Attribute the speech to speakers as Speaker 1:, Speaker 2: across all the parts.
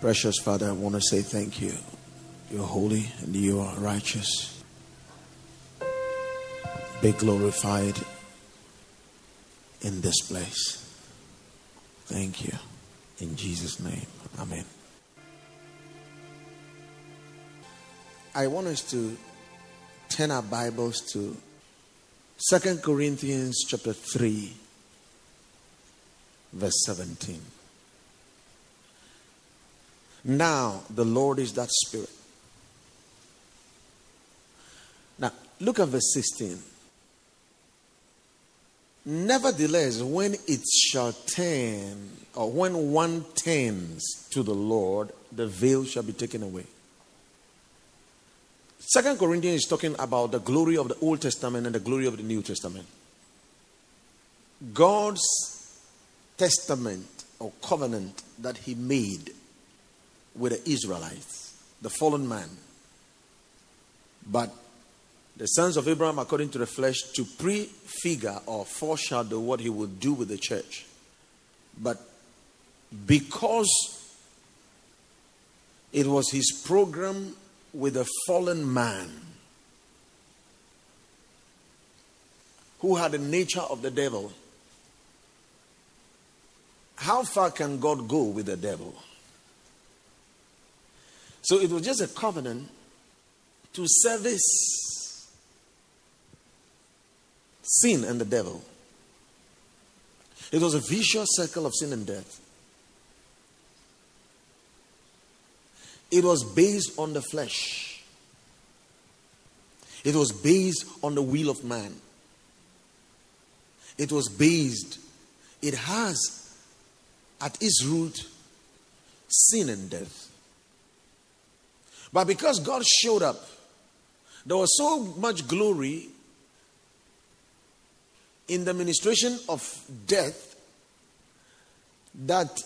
Speaker 1: Precious Father, I want to say thank you. You're holy and you are righteous. Be glorified in this place. Thank you. In Jesus' name, Amen. I want us to turn our Bibles to Second Corinthians chapter 3, verse 17. Now the Lord is that Spirit. Now look at verse 16. Nevertheless, when it shall turn, or when one turns to the Lord, the veil shall be taken away. Second Corinthians is talking about the glory of the Old Testament and the glory of the New Testament. God's testament or covenant that He made with the Israelites, the fallen man. But the sons of Abraham, according to the flesh, to prefigure or foreshadow what he would do with the church. But because it was his program with a fallen man who had the nature of the devil, how far can God go with the devil? So it was just a covenant to service sin and the devil. It was a vicious circle of sin and death. It was based on the flesh. It was based on the will of man. It was based, it has at its root sin and death. But because God showed up, there was so much glory in the ministration of death that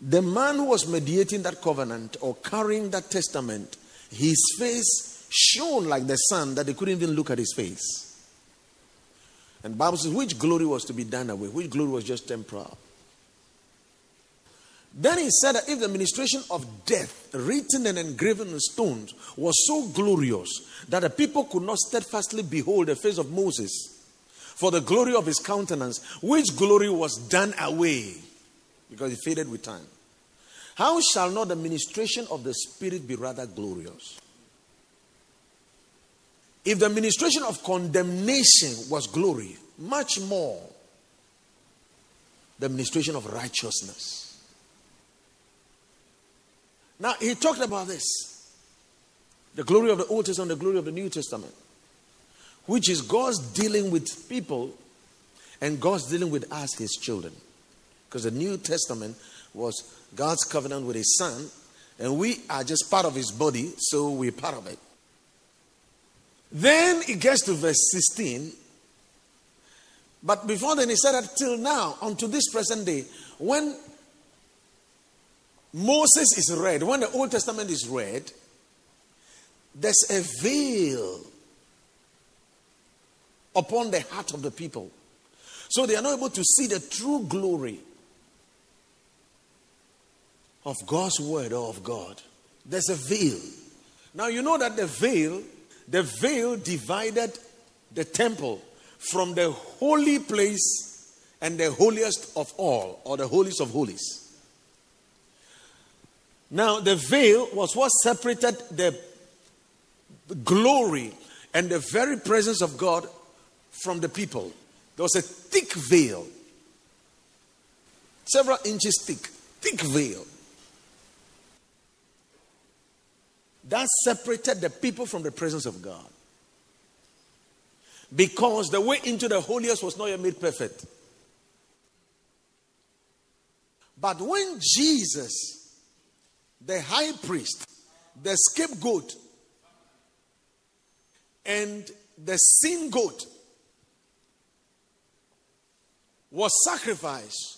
Speaker 1: the man who was mediating that covenant or carrying that testament, his face shone like the sun that they couldn't even look at his face. And Bible says which glory was to be done away, which glory was just temporal. Then he said that if the ministration of death, written and engraven in stones, was so glorious that the people could not steadfastly behold the face of Moses for the glory of his countenance, which glory was done away because it faded with time. How shall not the ministration of the Spirit be rather glorious? If the ministration of condemnation was glory, much more the ministration of righteousness. Now, he talked about this the glory of the Old Testament, the glory of the New Testament, which is God's dealing with people and God's dealing with us, his children. Because the New Testament was God's covenant with his son, and we are just part of his body, so we're part of it. Then it gets to verse 16. But before then, he said that till now, unto this present day, when Moses is read, when the Old Testament is read, there's a veil upon the heart of the people. So they are not able to see the true glory of God's word or of God. There's a veil. Now you know that the veil, the veil divided the temple from the holy place and the holiest of all, or the holiest of holies. Now, the veil was what separated the glory and the very presence of God from the people. There was a thick veil, several inches thick, thick veil. That separated the people from the presence of God. Because the way into the holiest was not yet made perfect. But when Jesus the high priest, the scapegoat, and the sin goat was sacrificed.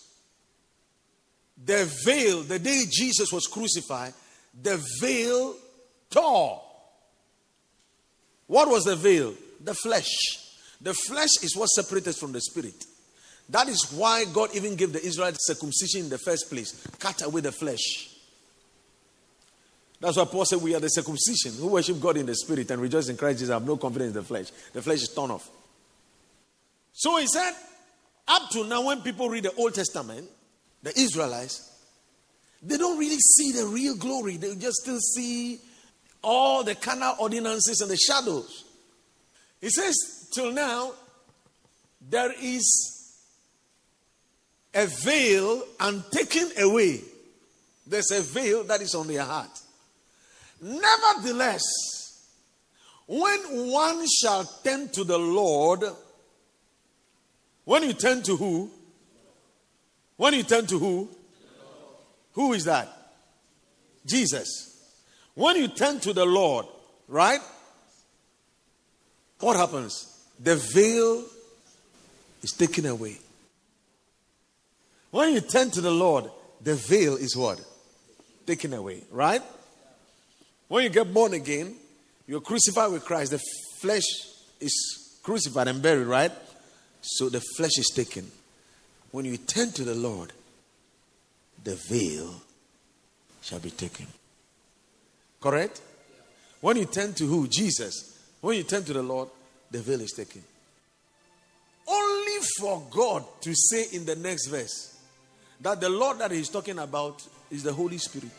Speaker 1: The veil, the day Jesus was crucified, the veil tore. What was the veil? The flesh. The flesh is what separates from the spirit. That is why God even gave the Israelites circumcision in the first place. Cut away the flesh. That's why Paul said we are the circumcision who worship God in the spirit and rejoice in Christ Jesus have no confidence in the flesh. The flesh is torn off. So he said, up to now, when people read the Old Testament, the Israelites, they don't really see the real glory. They just still see all the carnal ordinances and the shadows. He says, till now, there is a veil and taken away. There's a veil that is on their heart. Nevertheless, when one shall turn to the Lord, when you turn to who? When you turn to who? Who is that? Jesus. When you turn to the Lord, right? What happens? The veil is taken away. When you turn to the Lord, the veil is what? Taken away, right? When you get born again, you're crucified with Christ. The flesh is crucified and buried, right? So the flesh is taken. When you turn to the Lord, the veil shall be taken. Correct? When you turn to who? Jesus. When you turn to the Lord, the veil is taken. Only for God to say in the next verse that the Lord that he's talking about is the Holy Spirit.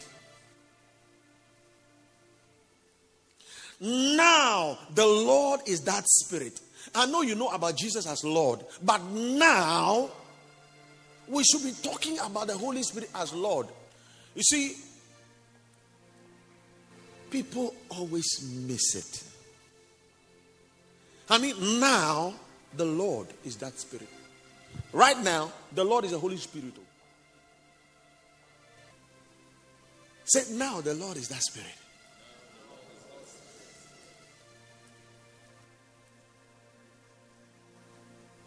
Speaker 1: Now, the Lord is that Spirit. I know you know about Jesus as Lord, but now we should be talking about the Holy Spirit as Lord. You see, people always miss it. I mean, now the Lord is that Spirit. Right now, the Lord is the Holy Spirit. Say, now the Lord is that Spirit.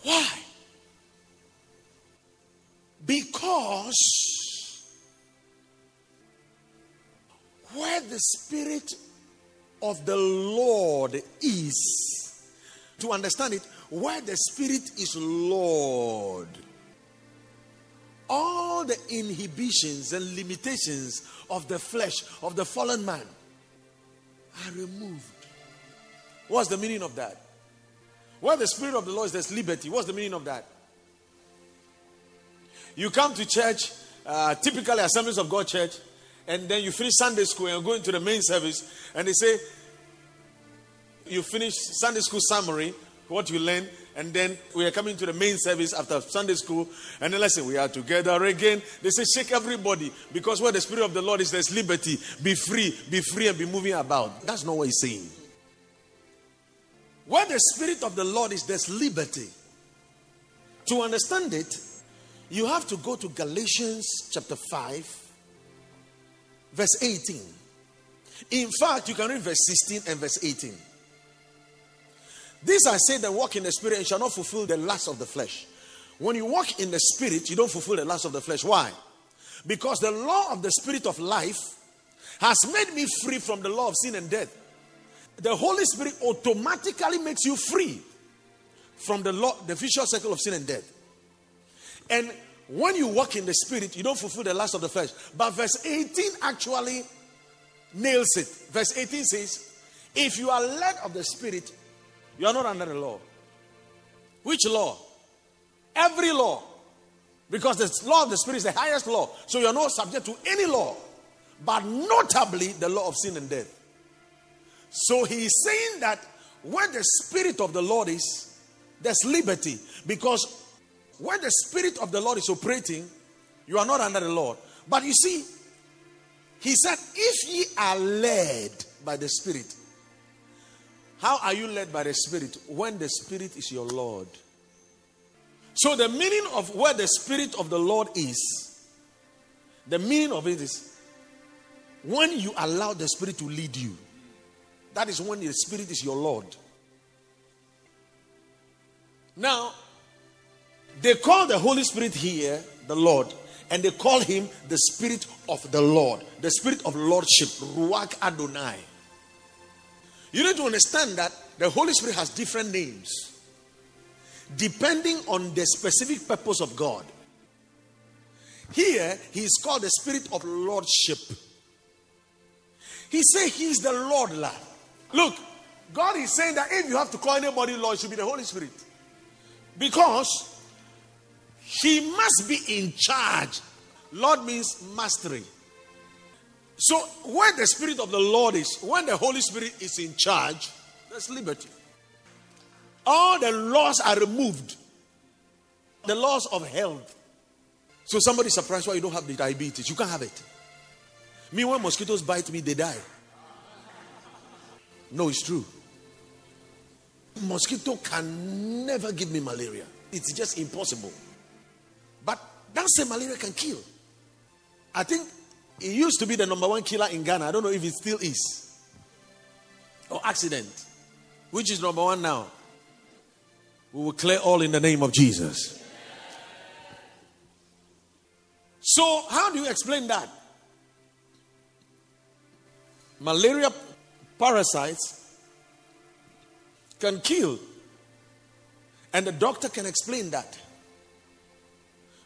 Speaker 1: Why? Because where the Spirit of the Lord is, to understand it, where the Spirit is Lord, all the inhibitions and limitations of the flesh, of the fallen man, are removed. What's the meaning of that? Where the Spirit of the Lord is, there's liberty. What's the meaning of that? You come to church, uh, typically Assemblies of God Church, and then you finish Sunday school and go into the main service, and they say, You finish Sunday school summary, what you learn, and then we are coming to the main service after Sunday school, and then let's say we are together again. They say, Shake everybody, because where the Spirit of the Lord is, there's liberty. Be free, be free, and be moving about. That's not what he's saying. Where the Spirit of the Lord is, there's liberty. To understand it, you have to go to Galatians chapter 5, verse 18. In fact, you can read verse 16 and verse 18. This I say that walk in the Spirit and shall not fulfill the lust of the flesh. When you walk in the Spirit, you don't fulfill the lust of the flesh. Why? Because the law of the Spirit of life has made me free from the law of sin and death the Holy Spirit automatically makes you free from the law, the vicious circle of sin and death. And when you walk in the spirit, you don't fulfill the lust of the flesh. But verse 18 actually nails it. Verse 18 says, If you are led of the spirit, you are not under the law. Which law? Every law. Because the law of the spirit is the highest law. So you are not subject to any law, but notably the law of sin and death. So he is saying that where the Spirit of the Lord is, there's liberty. Because when the Spirit of the Lord is operating, you are not under the Lord. But you see, he said, if ye are led by the Spirit, how are you led by the Spirit? When the Spirit is your Lord. So, the meaning of where the Spirit of the Lord is, the meaning of it is when you allow the Spirit to lead you. That is when the Spirit is your Lord. Now, they call the Holy Spirit here the Lord, and they call him the Spirit of the Lord, the Spirit of Lordship, Ruach Adonai. You need to understand that the Holy Spirit has different names. depending on the specific purpose of God. Here, he is called the spirit of lordship. He said he's the Lord. Look, God is saying that if you have to call anybody Lord, it should be the Holy Spirit. Because he must be in charge. Lord means mastery. So, where the Spirit of the Lord is, when the Holy Spirit is in charge, there's liberty. All the laws are removed. The laws of health. So, somebody surprised why you don't have the diabetes. You can't have it. Meanwhile, mosquitoes bite me, they die. No, it's true. Mosquito can never give me malaria. It's just impossible. But that same malaria can kill. I think it used to be the number one killer in Ghana. I don't know if it still is. Or accident. Which is number one now? We will clear all in the name of Jesus. So, how do you explain that? Malaria parasites can kill, and the doctor can explain that.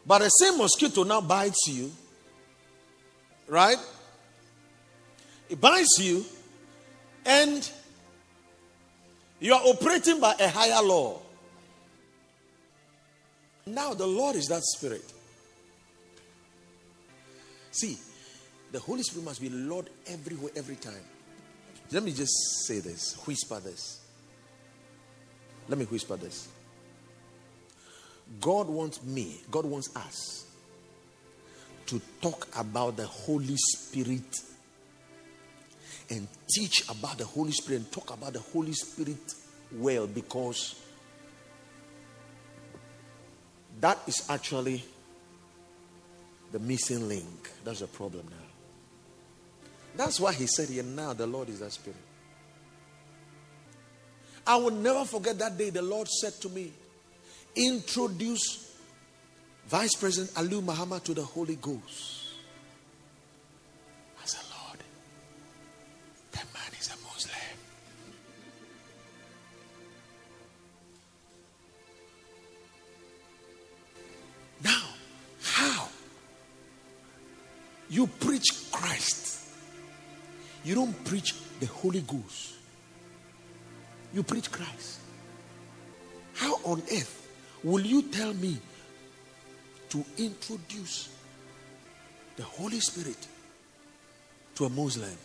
Speaker 1: But the same mosquito now bites you Right? It bites you, and you are operating by a higher law. Now, the Lord is that spirit. See, the Holy Spirit must be Lord everywhere, every time. Let me just say this, whisper this. Let me whisper this. God wants me, God wants us to talk about the Holy Spirit and teach about the Holy Spirit and talk about the Holy Spirit well because that is actually the missing link. That's the problem now. That's why he said here now the Lord is that Spirit. I will never forget that day the Lord said to me, Introduce Vice President Aliu Mahama to the Holy Ghost. I said, Lord, that man is a Muslim. Now, how? You preach Christ. You don't preach the Holy Ghost. You preach Christ. How on earth will you tell me to introduce the Holy Spirit to a Muslim.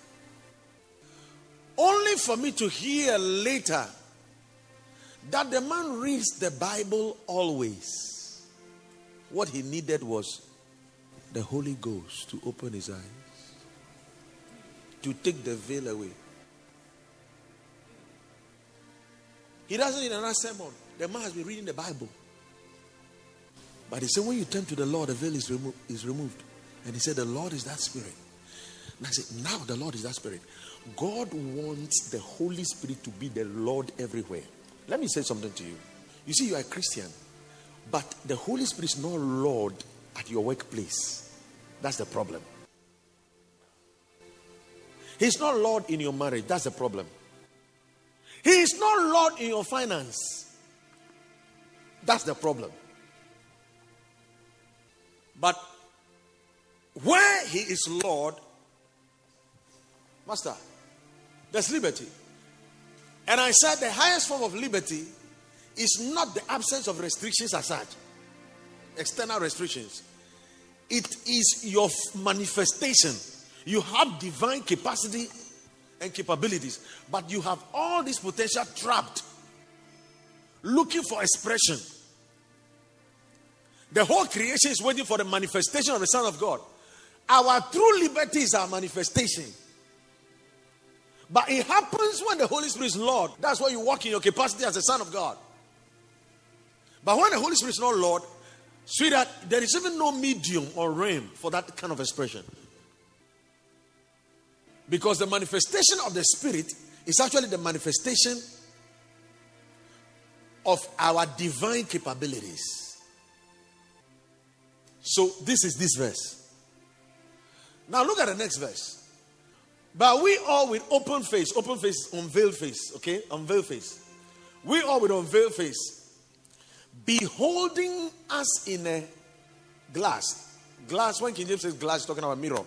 Speaker 1: Only for me to hear later that the man reads the Bible always. What he needed was the Holy Ghost to open his eyes, to take the veil away. He doesn't need another sermon. The man has been reading the Bible. But he said, when you turn to the Lord, the veil is, remo- is removed. And he said, the Lord is that spirit. And I said, now the Lord is that spirit. God wants the Holy Spirit to be the Lord everywhere. Let me say something to you. You see, you are a Christian, but the Holy Spirit is not Lord at your workplace. That's the problem. He's not Lord in your marriage. That's the problem. He is not Lord in your finance. That's the problem. But where he is Lord, Master, there's liberty. And I said the highest form of liberty is not the absence of restrictions as such, external restrictions. It is your manifestation. You have divine capacity and capabilities, but you have all this potential trapped, looking for expression. The whole creation is waiting for the manifestation of the Son of God. Our true liberty is our manifestation. But it happens when the Holy Spirit is Lord. That's why you walk in your capacity as a Son of God. But when the Holy Spirit is not Lord, sweetheart, there is even no medium or realm for that kind of expression. Because the manifestation of the Spirit is actually the manifestation of our divine capabilities. So this is this verse. Now look at the next verse. But we all with open face, open face, unveiled face, okay? Unveiled face. We all with unveiled face, beholding us in a glass. Glass, when King James says glass, he's talking about mirror.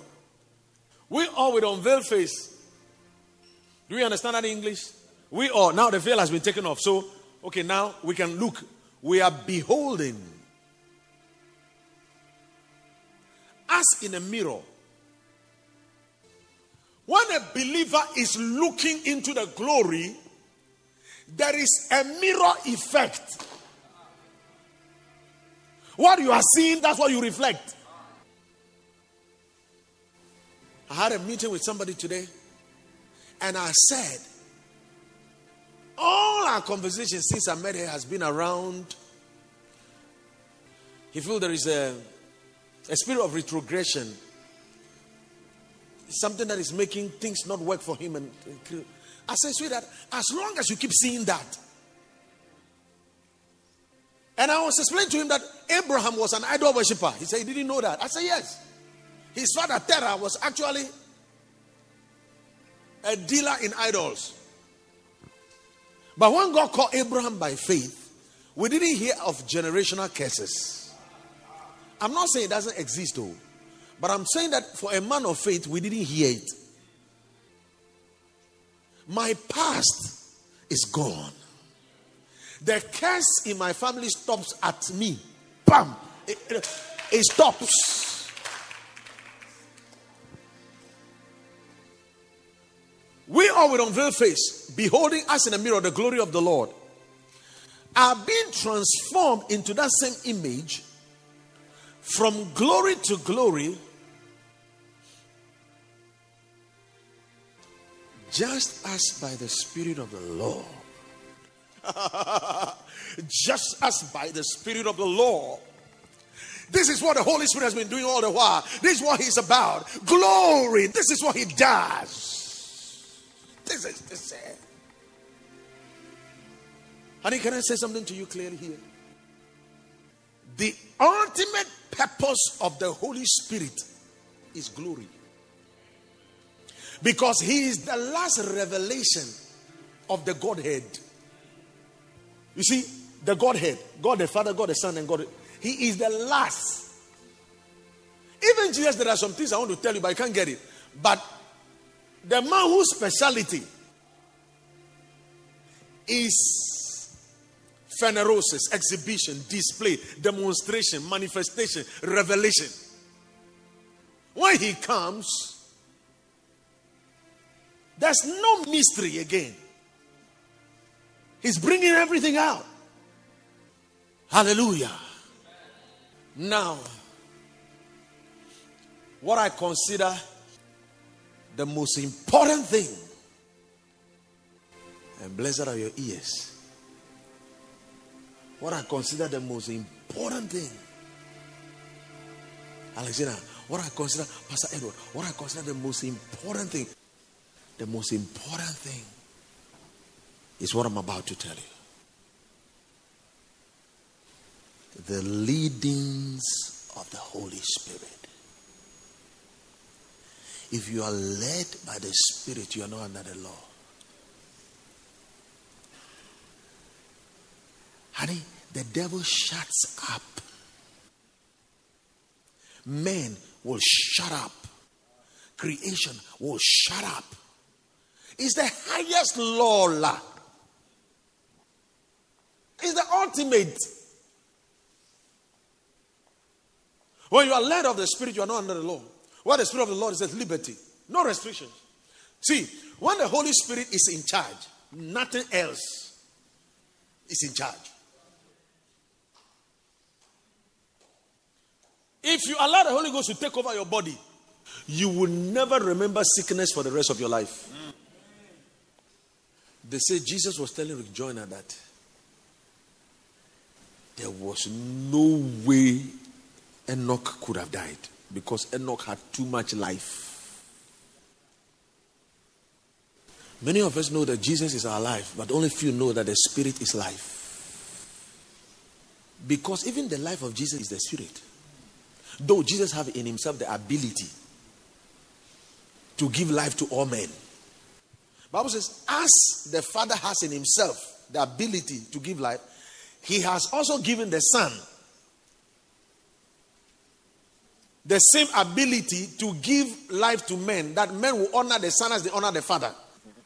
Speaker 1: We all with unveiled face. Do you understand that English? We all, now the veil has been taken off. So, okay, now we can look. We are beholding us in a mirror. When a believer is looking into the glory, there is a mirror effect. What you are seeing, that's what you reflect. I had a meeting with somebody today, and I said, all our conversation since I met her has been around. He feels there is a, a spirit of retrogression, something that is making things not work for him. And I said, sweetheart, as long as you keep seeing that, and I was explaining to him that Abraham was an idol worshiper. He said he didn't know that. I said, yes. His father Terah was actually a dealer in idols. But when God called Abraham by faith, we didn't hear of generational curses. I'm not saying it doesn't exist though, but I'm saying that for a man of faith, we didn't hear it. My past is gone. The curse in my family stops at me. Bam! It, it, it stops. We all with unveiled face, beholding us in the mirror the glory of the Lord, are being transformed into that same image from glory to glory, just as by the Spirit of the Lord. just as by the Spirit of the Lord. This is what the Holy Spirit has been doing all the while. This is what He's about. Glory. This is what He does. This is this. Is. Honey, can I say something to you clearly here? The ultimate purpose of the Holy Spirit is glory. Because He is the last revelation of the Godhead. You see, the Godhead, God the Father, God the Son, and God, He is the last. Even Jesus, there are some things I want to tell you, but I can't get it. But the man whose speciality is phanerosis, exhibition, display, demonstration, manifestation, revelation. When he comes, there's no mystery again. He's bringing everything out. Hallelujah. Now, what I consider the most important thing, and blessed are your ears. What I consider the most important thing, Alexander, what I consider, Pastor Edward, what I consider the most important thing, the most important thing is what I'm about to tell you. The leadings of the Holy Spirit. If you are led by the Spirit, you are not under the law. Honey, the devil shuts up. Men will shut up. Creation will shut up. It's the highest law. It's the ultimate. When you are led of the Spirit, you are not under the law. What the Spirit of the Lord is at liberty, no restrictions. See, when the Holy Spirit is in charge, nothing else is in charge. If you allow the Holy Ghost to take over your body, you will never remember sickness for the rest of your life. They say Jesus was telling Rick Joyner that there was no way Enoch could have died because Enoch had too much life. Many of us know that Jesus is our life, but only few know that the Spirit is life. Because even the life of Jesus is the Spirit. Though Jesus have in himself the ability to give life to all men. Bible says, as the Father has in himself the ability to give life, He has also given the Son the same ability to give life to men, that men will honor the Son as they honor the Father.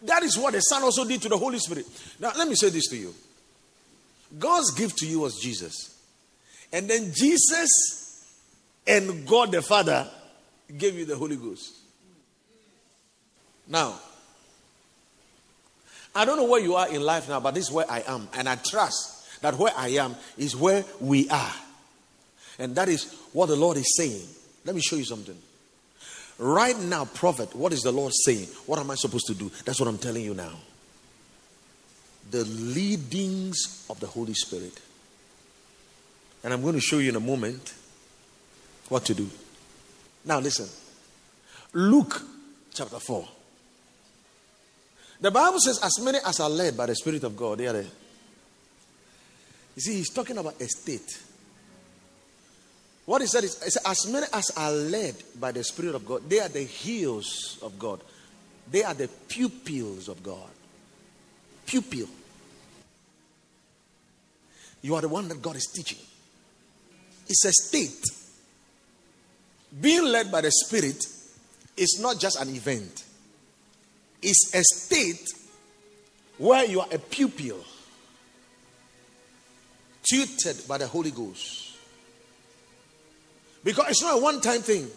Speaker 1: That is what the Son also did to the Holy Spirit. Now, let me say this to you God's gift to you was Jesus. And then Jesus and God the Father gave you the Holy Ghost. Now, I don't know where you are in life now, but this is where I am. And I trust that where I am is where we are. And that is what the Lord is saying. Let me show you something. Right now, prophet, what is the Lord saying? What am I supposed to do? That's what I'm telling you now. The leadings of the Holy Spirit. And I'm going to show you in a moment what to do. Now, listen. Luke chapter 4. The Bible says, as many as are led by the Spirit of God, they are there. You see, he's talking about a state. What he said is, he said, as many as are led by the Spirit of God, they are the heels of God. They are the pupils of God. Pupil. You are the one that God is teaching. It's a state. Being led by the Spirit is not just an event, it's a state where you are a pupil, tutored by the Holy Ghost. Because it's not a one time thing.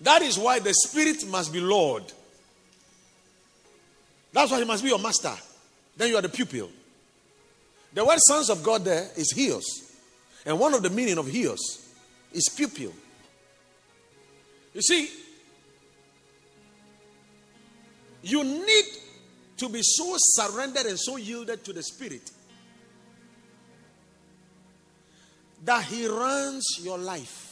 Speaker 1: That is why the Spirit must be Lord. That's why He must be your master. Then you are the pupil. The word sons of God there is Huios. And one of the meaning of Huios is pupil. You see, you need to be so surrendered and so yielded to the Spirit that He runs your life.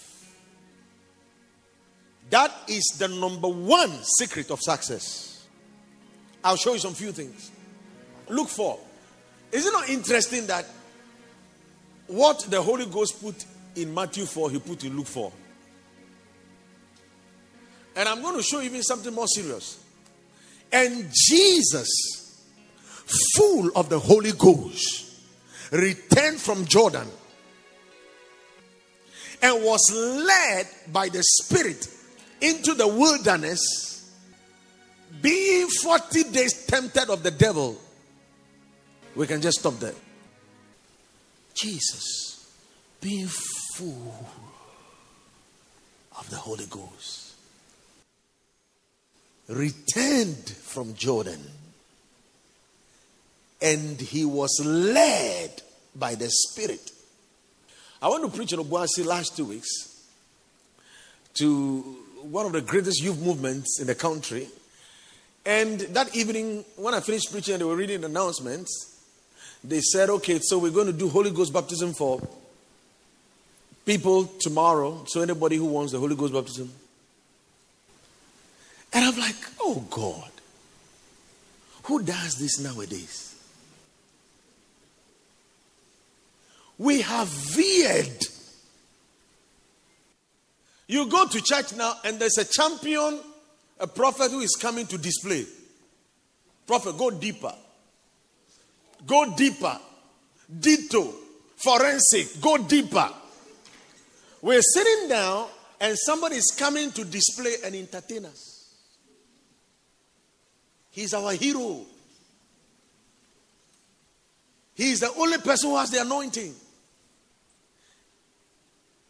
Speaker 1: That is the number one secret of success. I'll show you some few things. Look for. Is it not interesting that what the Holy Ghost put in Matthew 4, he put in Luke 4? And I'm going to show you even something more serious. And Jesus, full of the Holy Ghost, returned from Jordan and was led by the Spirit into the wilderness, being 40 days tempted of the devil. We can just stop there. Jesus, being full of the Holy Ghost, returned from Jordan and he was led by the Spirit I went to preach in Obuasi last two weeks to one of the greatest youth movements in the country. And that evening, when I finished preaching and they were reading the announcements, they said, okay, so we're going to do Holy Ghost baptism for people tomorrow. So anybody who wants the Holy Ghost baptism. And I'm like, oh God, who does this nowadays? We have veered. You go to church now, and there's a champion, a prophet who is coming to display. Prophet, go deeper. Go deeper. Ditto. Forensic. Go deeper. We're sitting down, and somebody is coming to display and entertain us. He's our hero. He's the only person who has the anointing.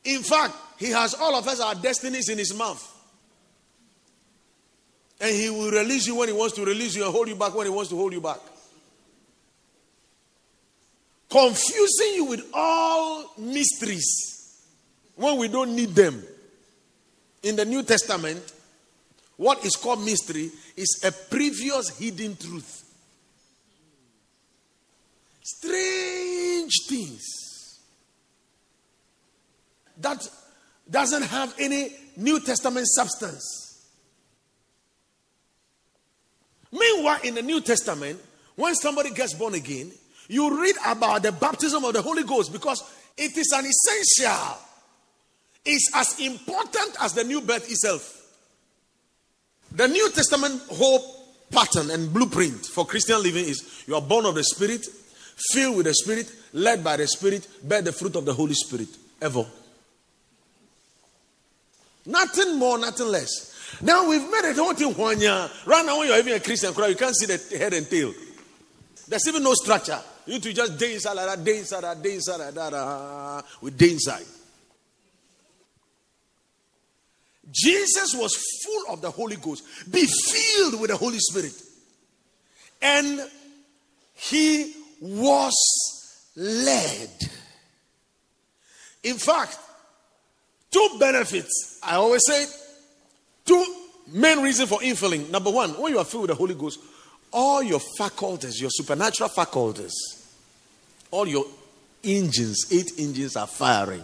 Speaker 1: In fact, He has all of us, our destinies in His mouth. And He will release you when He wants to release you and hold you back when He wants to hold you back. Confusing you with all mysteries when we don't need them. In the New Testament, what is called mystery is a previous hidden truth. Strange things that doesn't have any New Testament substance. Meanwhile, in the New Testament, when somebody gets born again, you read about the baptism of the Holy Ghost because it is an essential. It's as important as the new birth itself. The New Testament whole pattern and blueprint for Christian living is you are born of the Spirit, filled with the Spirit, led by the Spirit, bear the fruit of the Holy Spirit. Ever. Nothing more, nothing less. Now we've made it whole thing one year. Right now, when you're even a Christian you can't see the head and tail. There's even no structure. You need to just day inside like that, day inside that, day inside like that, uh, with day inside. Jesus was full of the Holy Ghost. Be filled with the Holy Spirit. And he was led. In fact, two benefits. I always say two main reasons for infilling. Number one, when you are filled with the Holy Ghost, all your faculties, your supernatural faculties, all your engines, eight engines are firing.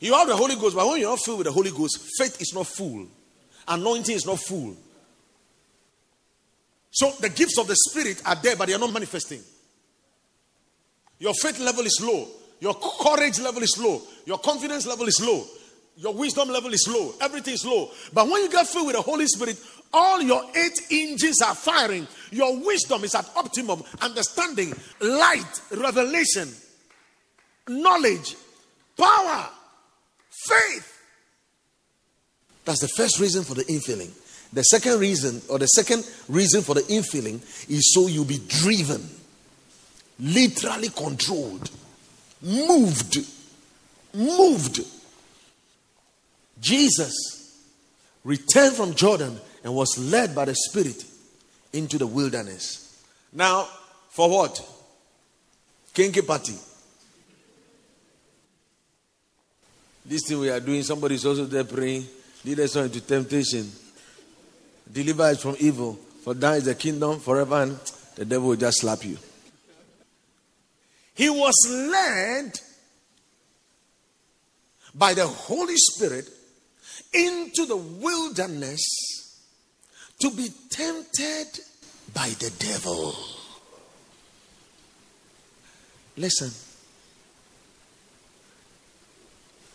Speaker 1: You have the Holy Ghost, but when you're not filled with the Holy Ghost, faith is not full, anointing is not full. So the gifts of the Spirit are there, but they are not manifesting. Your faith level is low, your courage level is low, your confidence level is low, your wisdom level is low, everything is low. But when you get filled with the Holy Spirit, all your eight engines are firing. Your wisdom is at optimum, understanding, light, revelation, knowledge, power. Faith. That's the first reason for the infilling. The second reason, or the second reason for the infilling, is so you'll be driven, literally controlled, moved, moved. Jesus returned from Jordan and was led by the Spirit into the wilderness. Now, for what? Kinky party. This thing we are doing, somebody is also there praying. Lead us not into temptation. Deliver us from evil. For thine is the kingdom forever, and the devil will just slap you. He was led by the Holy Spirit into the wilderness to be tempted by the devil. Listen.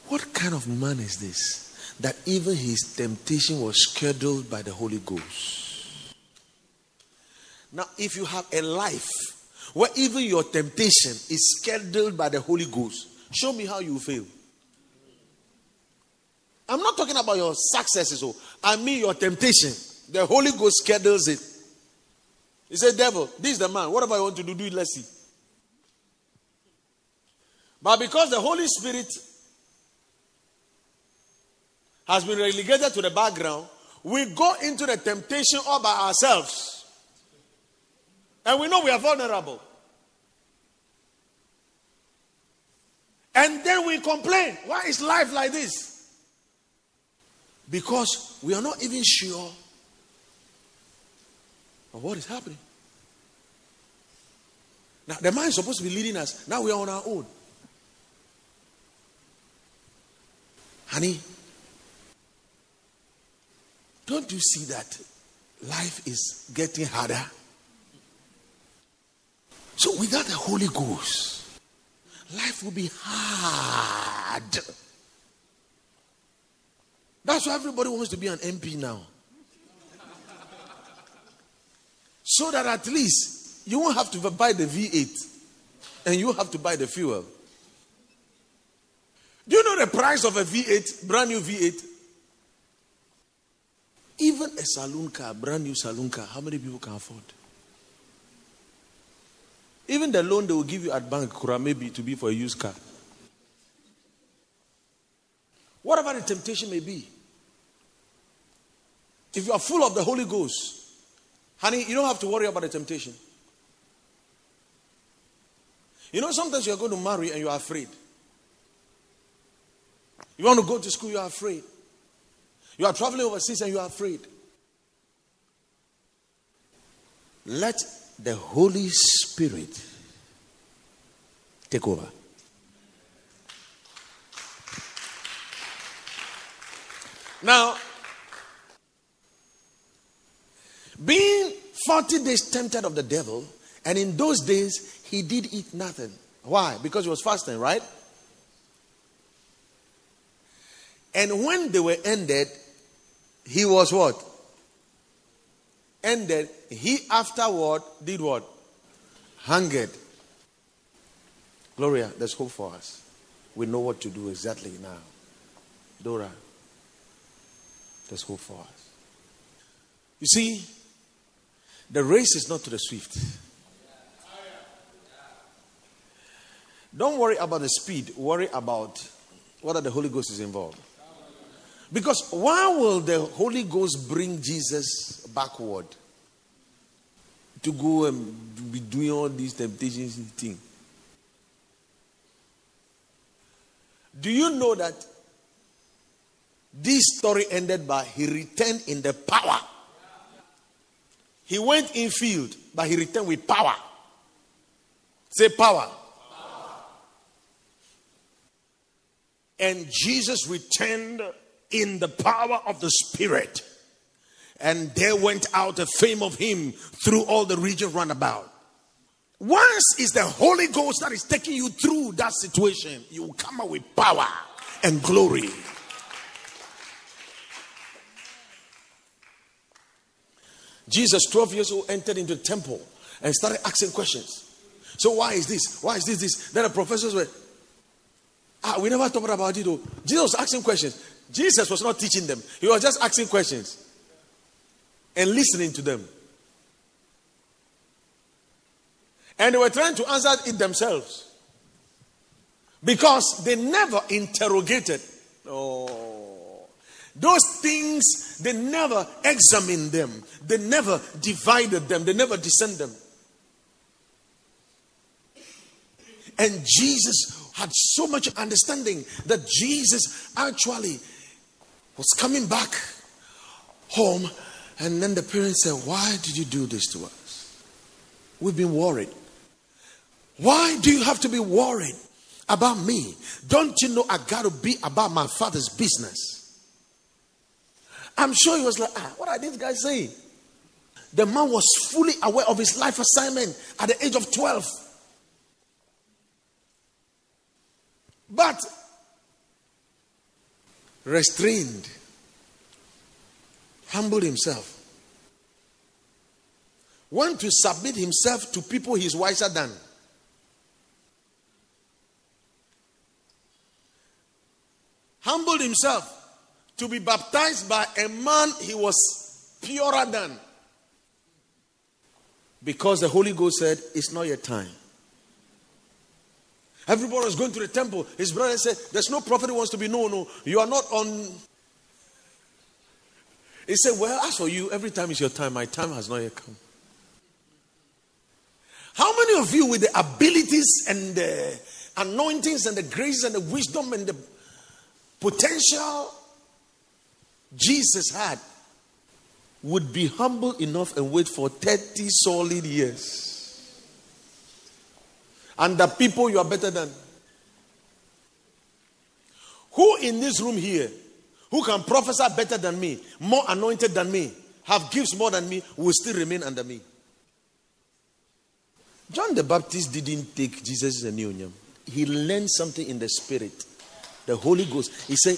Speaker 1: What kind of man is this? That even his temptation was scheduled by the Holy Ghost. Now, if you have a life where even your temptation is scheduled by the Holy Ghost, show me how you fail. I'm not talking about your successes, oh. I mean your temptation. The Holy Ghost schedules it. He said, Devil, this is the man. Whatever I want to do, do it, let's see. But because the Holy Spirit has been relegated to the background, we go into the temptation all by ourselves. And we know we are vulnerable. And then we complain. Why is life like this? Because we are not even sure of what is happening. Now, the mind is supposed to be leading us. Now we are on our own. Honey, don't you see that life is getting harder? So, without the Holy Ghost, life will be hard. That's why everybody wants to be an MP now. So that at least you won't have to buy the V8 and you have to buy the fuel. Do you know the price of a V8, brand new V8? Even a saloon car, brand new saloon car, how many people can afford? Even the loan they will give you at bank could maybe to be for a used car. Whatever the temptation may be. If you are full of the Holy Ghost, honey, you don't have to worry about the temptation. You know, sometimes you're going to marry and you are afraid. You want to go to school, you are afraid. You are traveling overseas and you are afraid. Let the Holy Spirit take over. Now, being 40 days tempted of the devil, and in those days he did eat nothing. Why? Because he was fasting, right? And when they were ended, he was what? Ended. He afterward did what? hungered. Gloria, there's hope for us. We know what to do exactly now. Dora, there's hope for us. You see, the race is not to the swift. Don't worry about the speed, worry about whether the Holy Ghost is involved. Because why will the Holy Ghost bring Jesus backward to go and be doing all these temptations and thing? Do you know that this story ended by he returned in the power? He went in field, but he returned with power. Say power. And Jesus returned in the power of the Spirit. And there went out a fame of him through all the region round about. Once is the Holy Ghost that is taking you through that situation, you will come out with power and glory. Jesus, 12 years old, entered into the temple and started asking questions. So, why is this? Why is this? This? Then the professors were, ah, we never talked about it. Though. Jesus was asking questions. Jesus was not teaching them, he was just asking questions and listening to them. And they were trying to answer it themselves because they never interrogated. Oh, those things, they never examined them, they never divided them, they never discerned them. And Jesus had so much understanding that Jesus actually was coming back home. And then the parents said, Why did you do this to us? We've been worried. Why do you have to be worried about me? Don't you know I got to be about my father's business? I'm sure he was like, ah, what are these guys saying? The man was fully aware of his life assignment at the age of 12. But restrained, humbled himself, want to submit himself to people he's wiser than. Humbled himself to be baptized by a man he was purer than. Because the Holy Ghost said, It's not your time. Everybody was going to the temple. His brother said, There's no prophet who wants to be known. No, you are not on. He said, Well, as for you, every time is your time. My time has not yet come. How many of you, with the abilities and the anointings and the grace and the wisdom and the potential Jesus had, would be humble enough and wait for 30 solid years? And the people you are better than. Who in this room here, who can prophesy better than me, more anointed than me, have gifts more than me, will still remain under me? John the Baptist didn't take Jesus as a new union. He learned something in the spirit, the Holy Ghost. He said,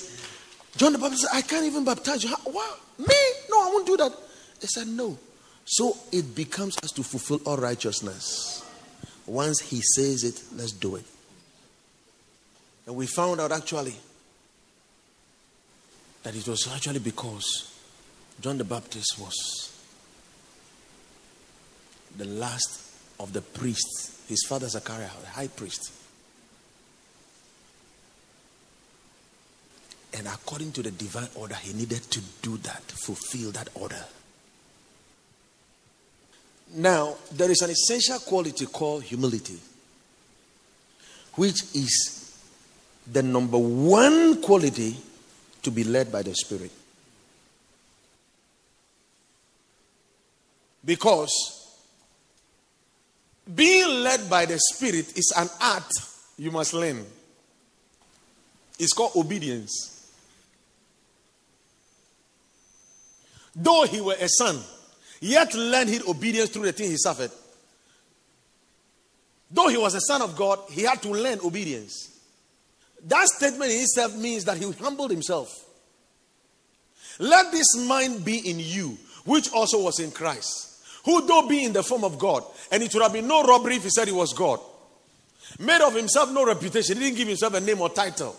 Speaker 1: John the Baptist said, I can't even baptize you. What? Me? No, I won't do that. He said, No. So it becomes us to fulfill all righteousness. Once he says it, let's do it. And we found out actually that it was actually because John the Baptist was the last of the priests, his father Zachariah, the high priest. And according to the divine order, he needed to do that, fulfill that order. Now, there is an essential quality called humility, which is the number one quality to be led by the Spirit. Because being led by the Spirit is an art you must learn. It's called obedience. Though he were a son, yet learned his obedience through the thing he suffered. Though he was a son of God, he had to learn obedience. That statement in itself means that he humbled himself. Let this mind be in you, which also was in Christ, who though be in the form of God, and it would have been no robbery if he said he was God, made of himself no reputation, he didn't give himself a name or title.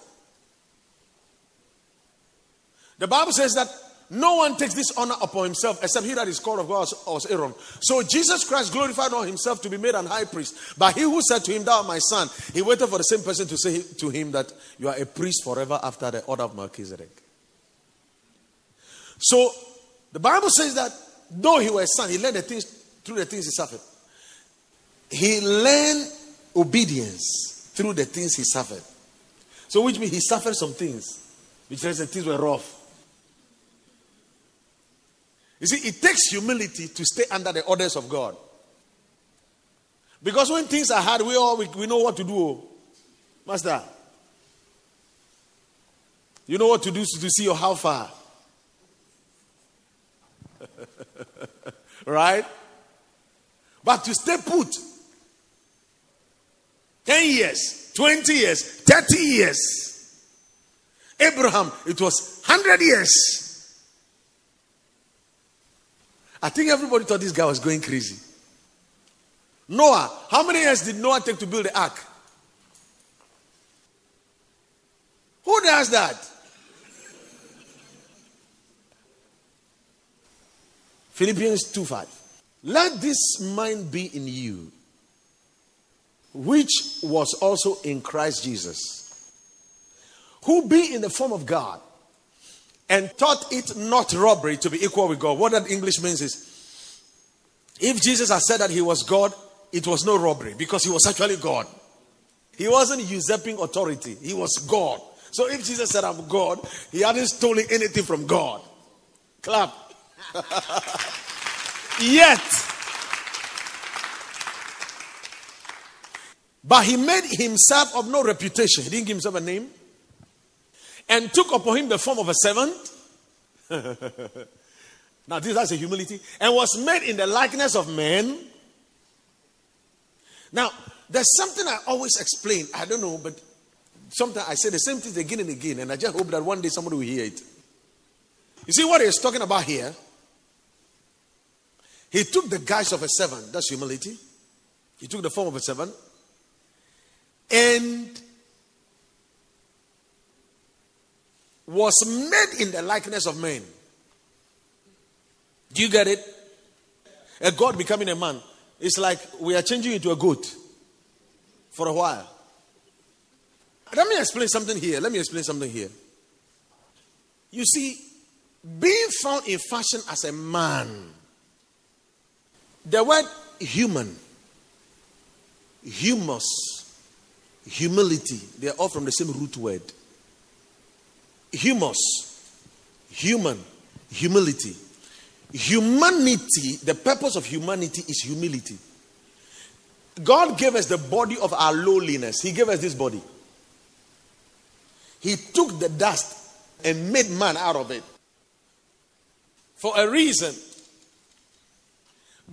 Speaker 1: The Bible says that no one takes this honor upon himself except he that is called of God was Aaron. So Jesus Christ glorified not himself to be made an high priest, but he who said to him, Thou art my son, he waited for the same person to say to him that you are a priest forever after the order of Melchizedek. So the Bible says that though he was a son, he learned the things through the things he suffered. He learned obedience through the things he suffered. So, which means he suffered some things, which says the things were rough. You see, it takes humility to stay under the orders of God. Because when things are hard, we all we, we know what to do. Oh. Master, you know what to do to see how far. right? But to stay put 10 years, 20 years, 30 years. Abraham, it was 100 years. I think everybody thought this guy was going crazy. Noah, how many years did Noah take to build the ark? Who does that? Philippians 2 5. Let this mind be in you, which was also in Christ Jesus, who be in the form of God and thought it not robbery to be equal with God. What that English means is if Jesus had said that he was God, it was no robbery because he was actually God. He wasn't usurping authority, he was God. So if Jesus said, I'm God, he hadn't stolen anything from God. Clap. Yet, but he made himself of no reputation. He didn't give himself a name and took upon him the form of a servant. now, this that's a humility, and was made in the likeness of men. Now, there's something I always explain. I don't know, but sometimes I say the same things again and again, and I just hope that one day somebody will hear it. You see what he's talking about here? He took the guise of a servant. That's humility. He took the form of a servant. And was made in the likeness of men. Do you get it? A God becoming a man. It's like we are changing into a goat for a while. Let me explain something here. Let me explain something here. You see, being found in fashion as a man, the word human, humus, humility, they are all from the same root word humus, human, humility. Humanity, the purpose of humanity is humility. God gave us the body of our lowliness. He gave us this body. He took the dust and made man out of it. For a reason.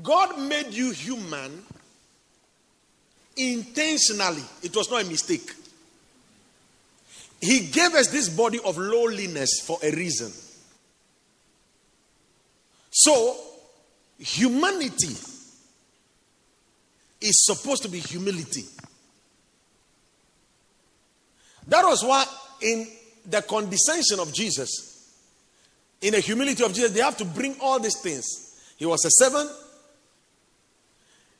Speaker 1: God made you human intentionally, it was not a mistake. He gave us this body of lowliness for a reason. So, humanity is supposed to be humility. That was why, in the condescension of Jesus, in the humility of Jesus, they have to bring all these things. He was a servant,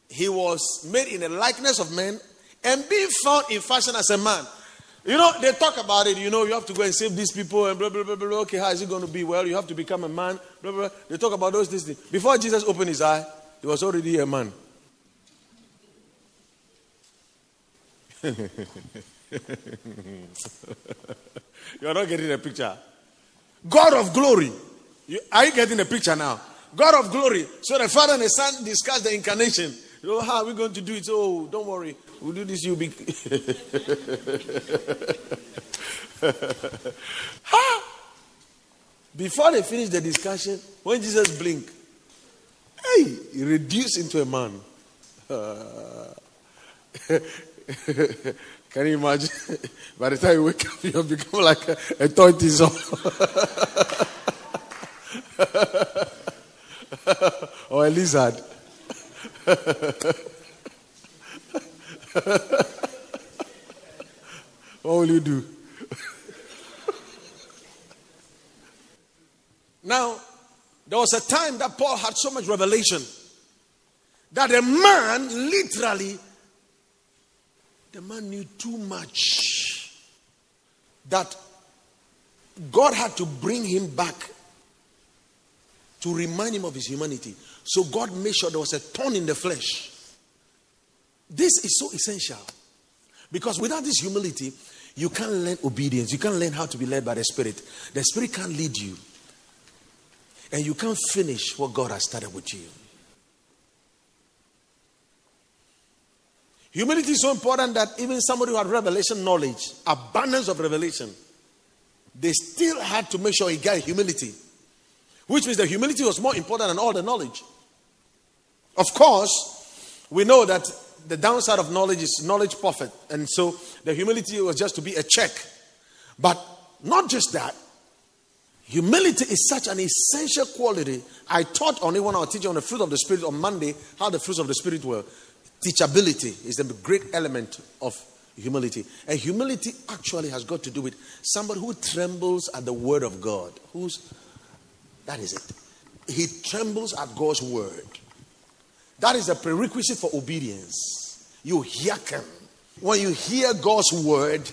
Speaker 1: he was made in the likeness of men, and being found in fashion as a man. You know, they talk about it. You know, you have to go and save these people and blah, blah, blah, blah. Okay, how is it going to be? Well, you have to become a man. Blah, blah. They talk about those things. Before Jesus opened his eye, he was already a man. you are not getting a picture. God of glory. You, are you getting a picture now? God of glory. So the Father and the Son discuss the incarnation. How are we going to do it? Oh, don't worry. We'll do this, you'll be. Before they finish the discussion, when Jesus blinked, hey, he reduced into a man. Uh, can you imagine? By the time you wake up, you become like a, a tortoise or a lizard. what will you do? now, there was a time that Paul had so much revelation that a man literally, the man knew too much that God had to bring him back to remind him of his humanity. So God made sure there was a thorn in the flesh. This is so essential because without this humility, you can't learn obedience. You can't learn how to be led by the Spirit. The Spirit can't lead you, and you can't finish what God has started with you. Humility is so important that even somebody who had revelation knowledge, abundance of revelation, they still had to make sure he got humility. Which means the humility was more important than all the knowledge. Of course, we know that the downside of knowledge is knowledge profit. And so the humility was just to be a check. But not just that. Humility is such an essential quality. I taught on it when I was teaching on the fruit of the Spirit on Monday, how the fruits of the Spirit were. Teachability is the great element of humility. And humility actually has got to do with somebody who trembles at the word of God. Who's that is it. He trembles at God's word. That is a prerequisite for obedience. You hearken. When you hear God's word,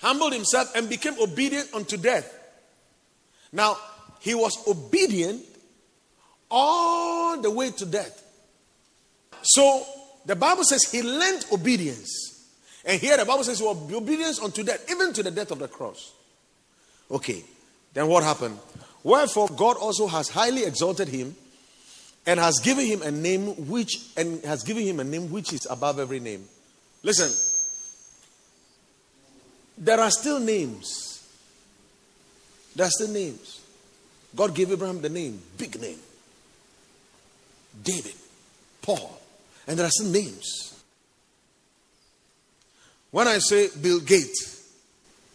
Speaker 1: humbled himself and became obedient unto death. Now, he was obedient all the way to death. So the Bible says he learned obedience. And here the Bible says he was obedience unto death, even to the death of the cross. Okay, then what happened? Wherefore God also has highly exalted him and has given him a name which and has given him a name which is above every name. Listen, there are still names. There are still names. God gave Abraham the name, big name. David, Paul, and there are some names. When I say Bill Gates,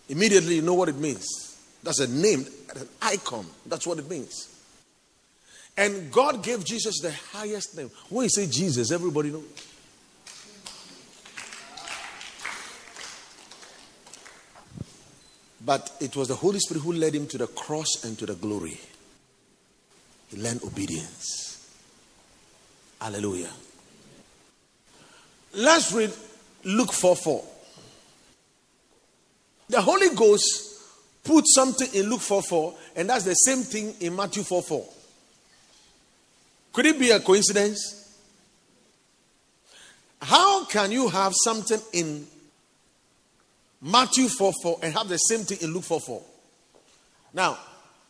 Speaker 1: immediately you know what it means. That's a name, an icon. That's what it means. And God gave Jesus the highest name. When you say Jesus, everybody knows. But it was the Holy Spirit who led him to the cross and to the glory. He learned obedience. Hallelujah. Let's read Luke 4 4. The Holy Ghost put something in Luke 4 4, and that's the same thing in Matthew 4 4. Could it be a coincidence? How can you have something in Matthew 4 4 and have the same thing in Luke 4 4? Now,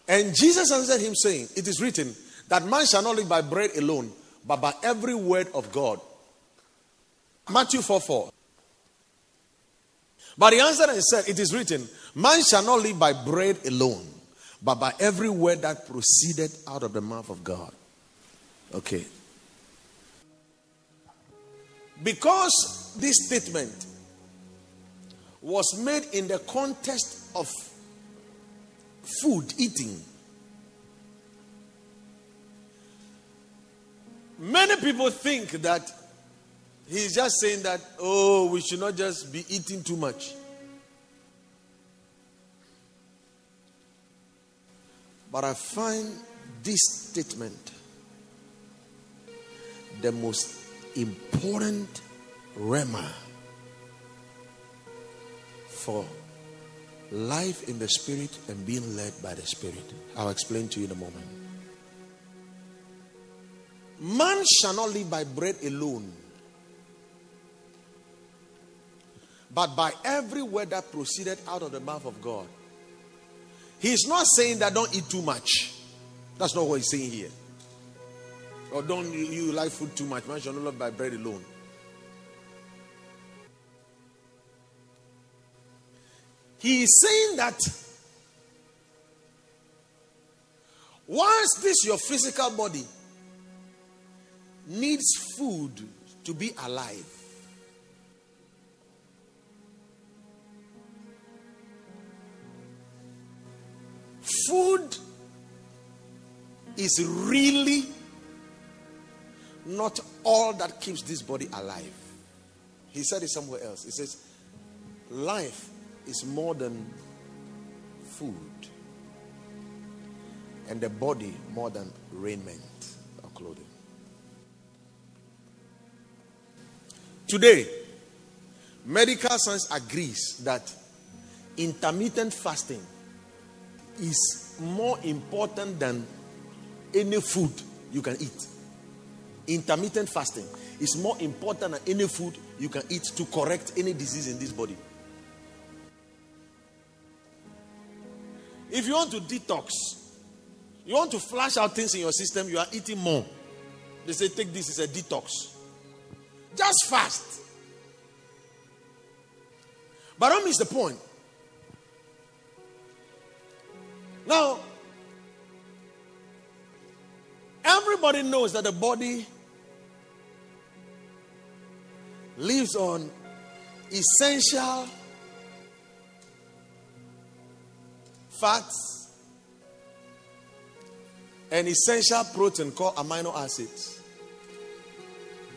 Speaker 1: and Jesus answered him, saying, It is written that man shall not live by bread alone, but by every word of God. Matthew 4 4. But he answered and said, It is written, Man shall not live by bread alone, but by every word that proceeded out of the mouth of God. Okay. Because this statement was made in the context of food, eating. Many people think that He's just saying that, oh, we should not just be eating too much. But I find this statement the most important rhema for life in the spirit and being led by the spirit. I'll explain to you in a moment. Man shall not live by bread alone but by every word that proceeded out of the mouth of God. He's not saying that don't eat too much. That's not what he's saying here. Or don't you, you like food too much. Man shall not live by bread alone. He is saying that once this your physical body needs food to be alive Food is really not all that keeps this body alive. He said it somewhere else. He says, Life is more than food, and the body more than raiment or clothing. Today, medical science agrees that intermittent fasting is more important than any food you can eat. Intermittent fasting is more important than any food you can eat to correct any disease in this body. If you want to detox, you want to flush out things in your system, you are eating more. They say, take this, as a detox. Just fast. But don't miss the point. Now, everybody knows that the body lives on essential fats and essential protein called amino acids.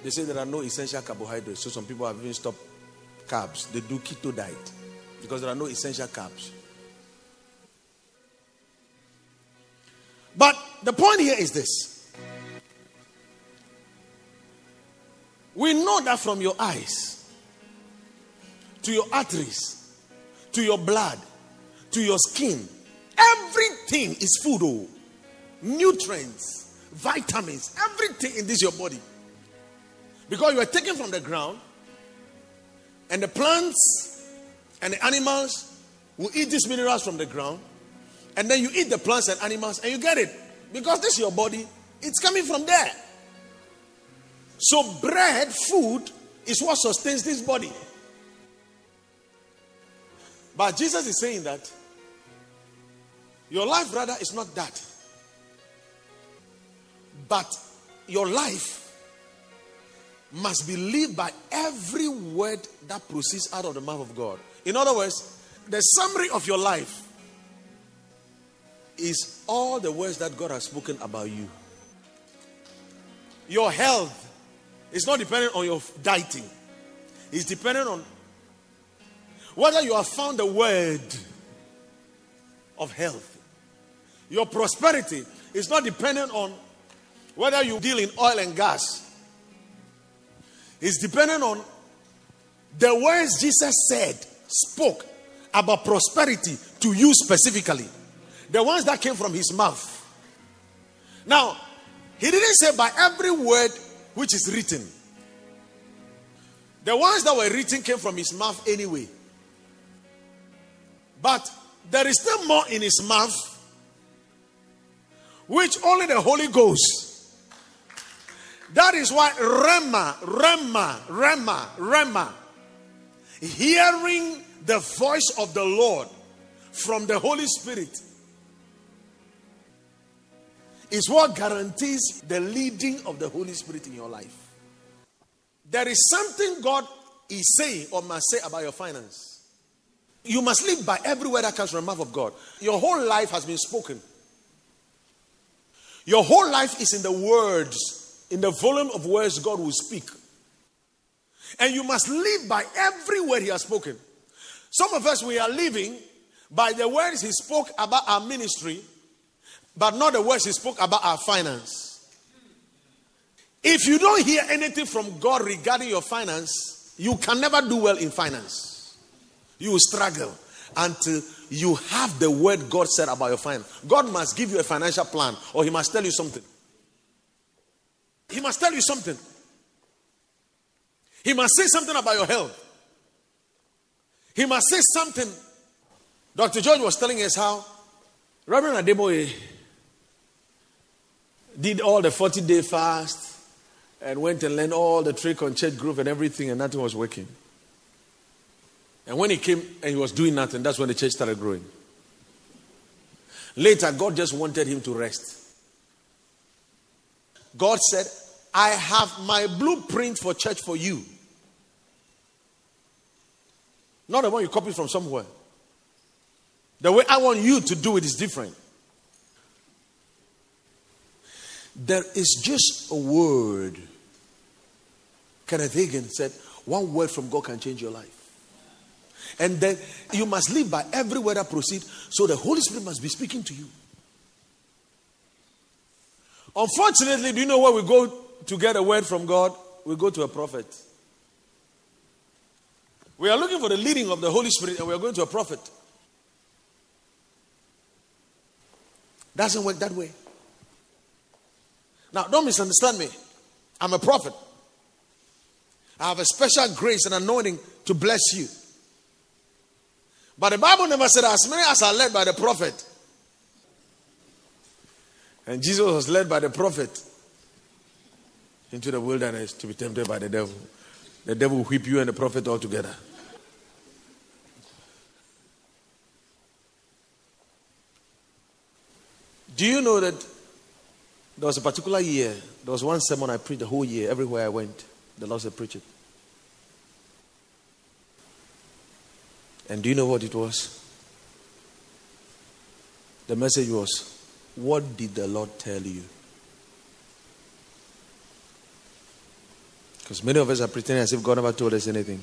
Speaker 1: They say there are no essential carbohydrates, so some people have even stopped carbs. They do keto diet because there are no essential carbs. But the point here is this we know that from your eyes to your arteries to your blood to your skin, everything is food. Oh, nutrients, vitamins, everything in this your body. Because you are taken from the ground, and the plants and the animals will eat these minerals from the ground, and then you eat the plants and animals and you get it. Because this is your body, it's coming from there. So, bread, food, is what sustains this body. But Jesus is saying that your life, brother, is not that. But your life must be lived by every word that proceeds out of the mouth of God. In other words, the summary of your life is all the words that God has spoken about you. Your health is not dependent on your dieting, it's dependent on whether you have found the word of health. Your prosperity is not dependent on whether you deal in oil and gas. It's dependent on the words Jesus said, spoke about prosperity to you specifically. The ones that came from his mouth. Now, he didn't say by every word which is written. The ones that were written came from his mouth anyway. But there is still more in his mouth, which only the Holy Ghost. That is why Rhema, Rhema, Rhema, Rhema, hearing the voice of the Lord from the Holy Spirit is what guarantees the leading of the Holy Spirit in your life. There is something God is saying or must say about your finance. You must live by every word that comes from the mouth of God. Your whole life has been spoken. Your whole life is in the words, in the volume of words God will speak. And you must live by every word He has spoken. Some of us, we are living by the words He spoke about our ministry but not the words he spoke about our finance. If you don't hear anything from God regarding your finance, you can never do well in finance. You will struggle until you have the word God said about your finance. God must give you a financial plan or he must tell you something. He must tell you something. He must say something about your health. He must say something. Dr. George was telling us how Reverend Adeboye did all the 40 day fast and went and learned all the trick on church group and everything, and nothing was working. And when he came and he was doing nothing, that's when the church started growing. Later, God just wanted him to rest. God said, I have my blueprint for church for you. Not the one you copy from somewhere. The way I want you to do it is different. There is just a word Kenneth Hagin said, One word from God can change your life. And then you must live by every word that proceeds, so the Holy Spirit must be speaking to you. Unfortunately, do you know where we go to get a word from God? We go to a prophet. We are looking for the leading of the Holy Spirit and we are going to a prophet. Doesn't work that way. Now, don't misunderstand me. I'm a prophet. I have a special grace and anointing to bless you. But the Bible never said, as many as are led by the prophet. And Jesus was led by the prophet into the wilderness to be tempted by the devil. The devil will whip you and the prophet all together. Do you know that there was a particular year, there was one sermon I preached the whole year, everywhere I went, the Lord said, Preach it. And do you know what it was? The message was, What did the Lord tell you? Because many of us are pretending as if God never told us anything.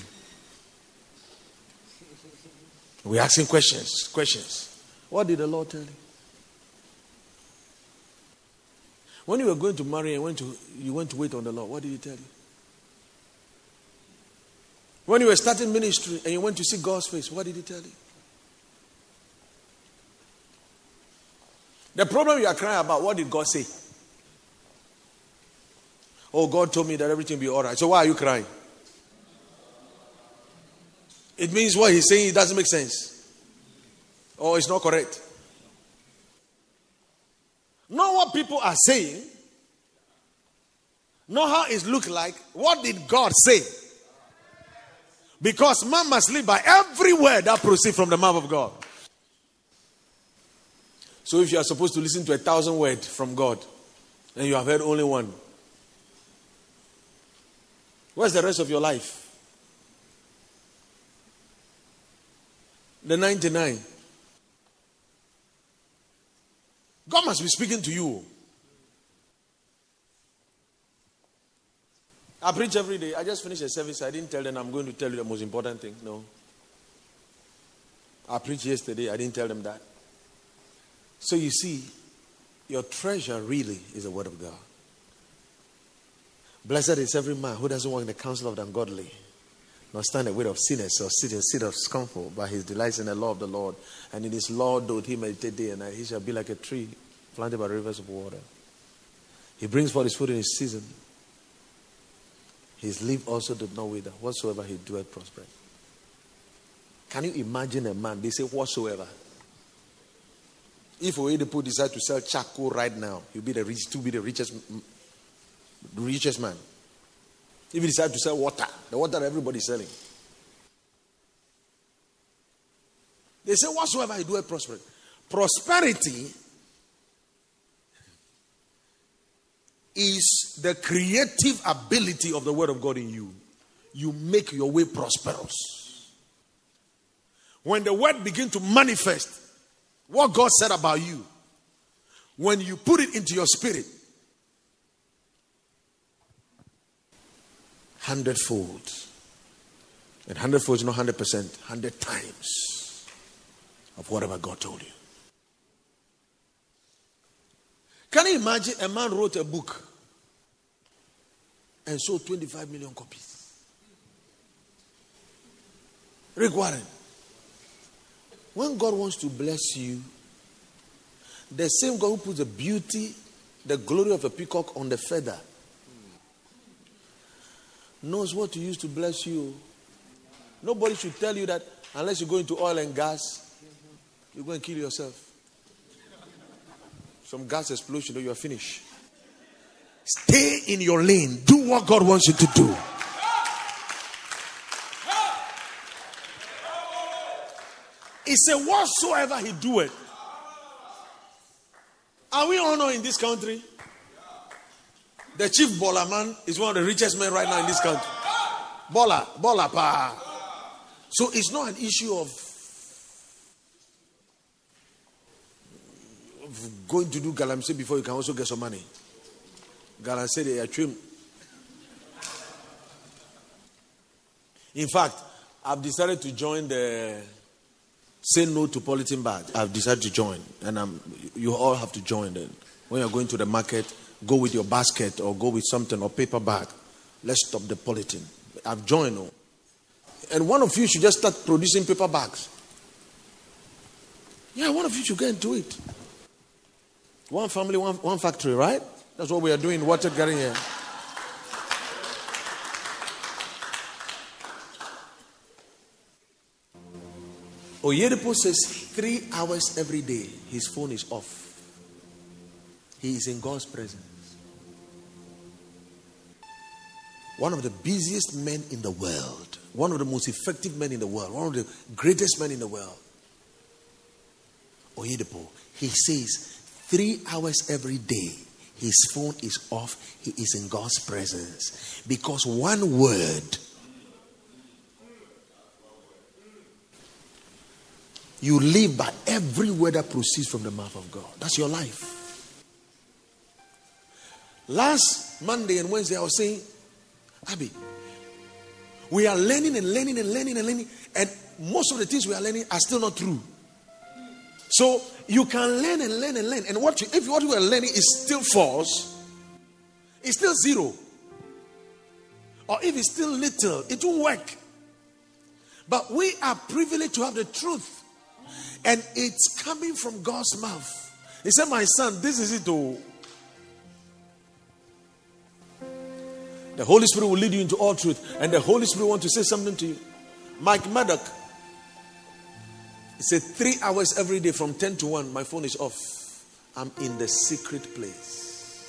Speaker 1: We're asking questions. Questions. What did the Lord tell you? When you were going to marry and went to, you went to wait on the Lord, what did He tell you? When you were starting ministry and you went to see God's face, what did He tell you? The problem you are crying about, what did God say? Oh, God told me that everything will be all right. So why are you crying? It means what He's saying it doesn't make sense. Or it's not correct. Not what people are saying, not how it looks like. What did God say? Because man must live by every word that proceeds from the mouth of God. So if you are supposed to listen to a thousand words from God and you have heard only one, what's the rest of your life? The 99. God must be speaking to you. I preach every day. I just finished a service. I didn't tell them I'm going to tell you the most important thing. No. I preached yesterday. I didn't tell them that. So you see, your treasure really is the Word of God. Blessed is every man who doesn't walk in the counsel of the ungodly, nor stand the way of sinners, or sit in the seat of scornful, but his delights in the law of the Lord. And in his law doth he meditate day and night. He shall be like a tree planted by rivers of water. He brings forth his food in his season. His leaf also doth not wither. Whatsoever he doeth prosper. Can you imagine a man? They say whatsoever. If Oyedepo decide to sell charcoal right now, he'll be the rich, to be the richest, richest man. If he decide to sell water, the water everybody's selling. They say whatsoever you do, doeth prosper. Prosperity is the creative ability of the Word of God in you. You make your way prosperous. When the Word begins to manifest what God said about you, when you put it into your spirit, hundredfold. And hundredfold is not hundred percent, hundred times of whatever God told you. Can you imagine a man wrote a book and sold 25 million copies? Rick Warren. When God wants to bless you, the same God who puts the beauty, the glory of a peacock on the feather, knows what to use to bless you. Nobody should tell you that unless you go into oil and gas, you're going to kill yourself some gas explosion, or you are finished. Stay in your lane. Do what God wants you to do. He said, Whatsoever he doeth. Are we honored in this country? The chief baller man is one of the richest men right now in this country. Baller, baller, pa. So it's not an issue of going to do galamsey before you can also get some money. Galamsey, they are trim. In fact, I've decided to join the Say No to Polythene Bag. I've decided to join, and I'm, you all have to join. Then, when you're going to the market, go with your basket or go with something or paper bag. Let's stop the polythene. I've joined. Oh. And one of you should just start producing paper bags. Yeah, one of you should get into it. One family, one, one factory, right? That's what we are doing, water getting here. Oyedepo says three hours every day his phone is off. He is in God's presence. One of the busiest men in the world, one of the most effective men in the world, one of the greatest men in the world. Oyedepo, he says three hours every day his phone is off, he is in God's presence. Because one word You live by every word that proceeds from the mouth of God. That's your life. Last Monday and Wednesday, I was saying, Abby, we are learning and learning and learning and learning, and most of the things we are learning are still not true. So you can learn and learn and learn, and what you, if what you are learning is still false, it's still zero, or if it's still little, it won't work. But we are privileged to have the truth. And it's coming from God's mouth. He said, My son, this is it. Oh. The Holy Spirit will lead you into all truth. And the Holy Spirit want to say something to you. Mike Murdock. He said, three hours every day from 10 to 1, my phone is off. I'm in the secret place.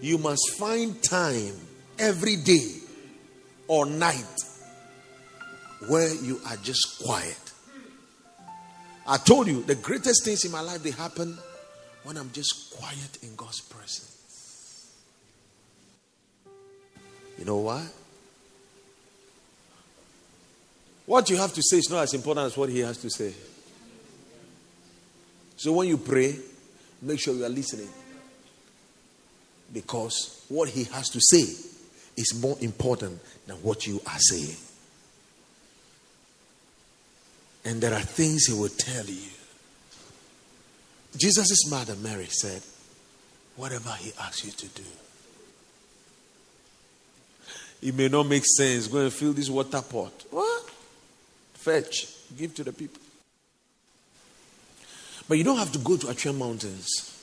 Speaker 1: You must find time every day or night where you are just quiet. I told you the greatest things in my life they happen when I'm just quiet in God's presence. You know why? What you have to say is not as important as what he has to say. So when you pray, make sure you are listening. Because what he has to say is more important than what you are saying. And there are things he will tell you. Jesus' mother, Mary, said, Whatever he asks you to do. It may not make sense. Go and fill this water pot. What? Fetch. Give to the people. But you don't have to go to Atrium Mountains.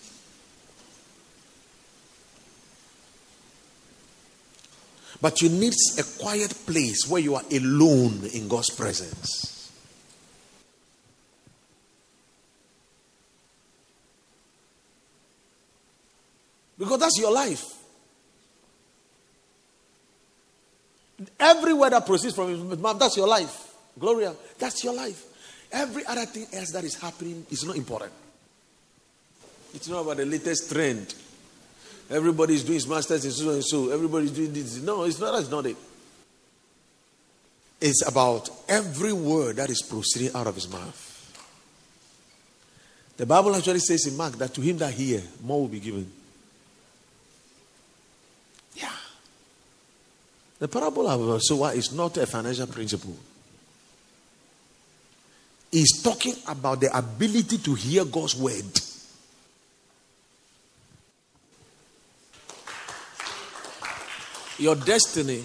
Speaker 1: But you need a quiet place where you are alone in God's presence. That's your life. Every word that proceeds from his mouth, that's your life. Gloria, that's your life. Every other thing else that is happening is not important. It's not about the latest trend. Everybody's doing his masters in so and so. Everybody's doing this. No, it's not. That's not it. It's about every word that is proceeding out of his mouth. The Bible actually says in Mark that to him that hear, more will be given. The parable of the sower is not a financial principle. He's talking about the ability to hear God's word. Your destiny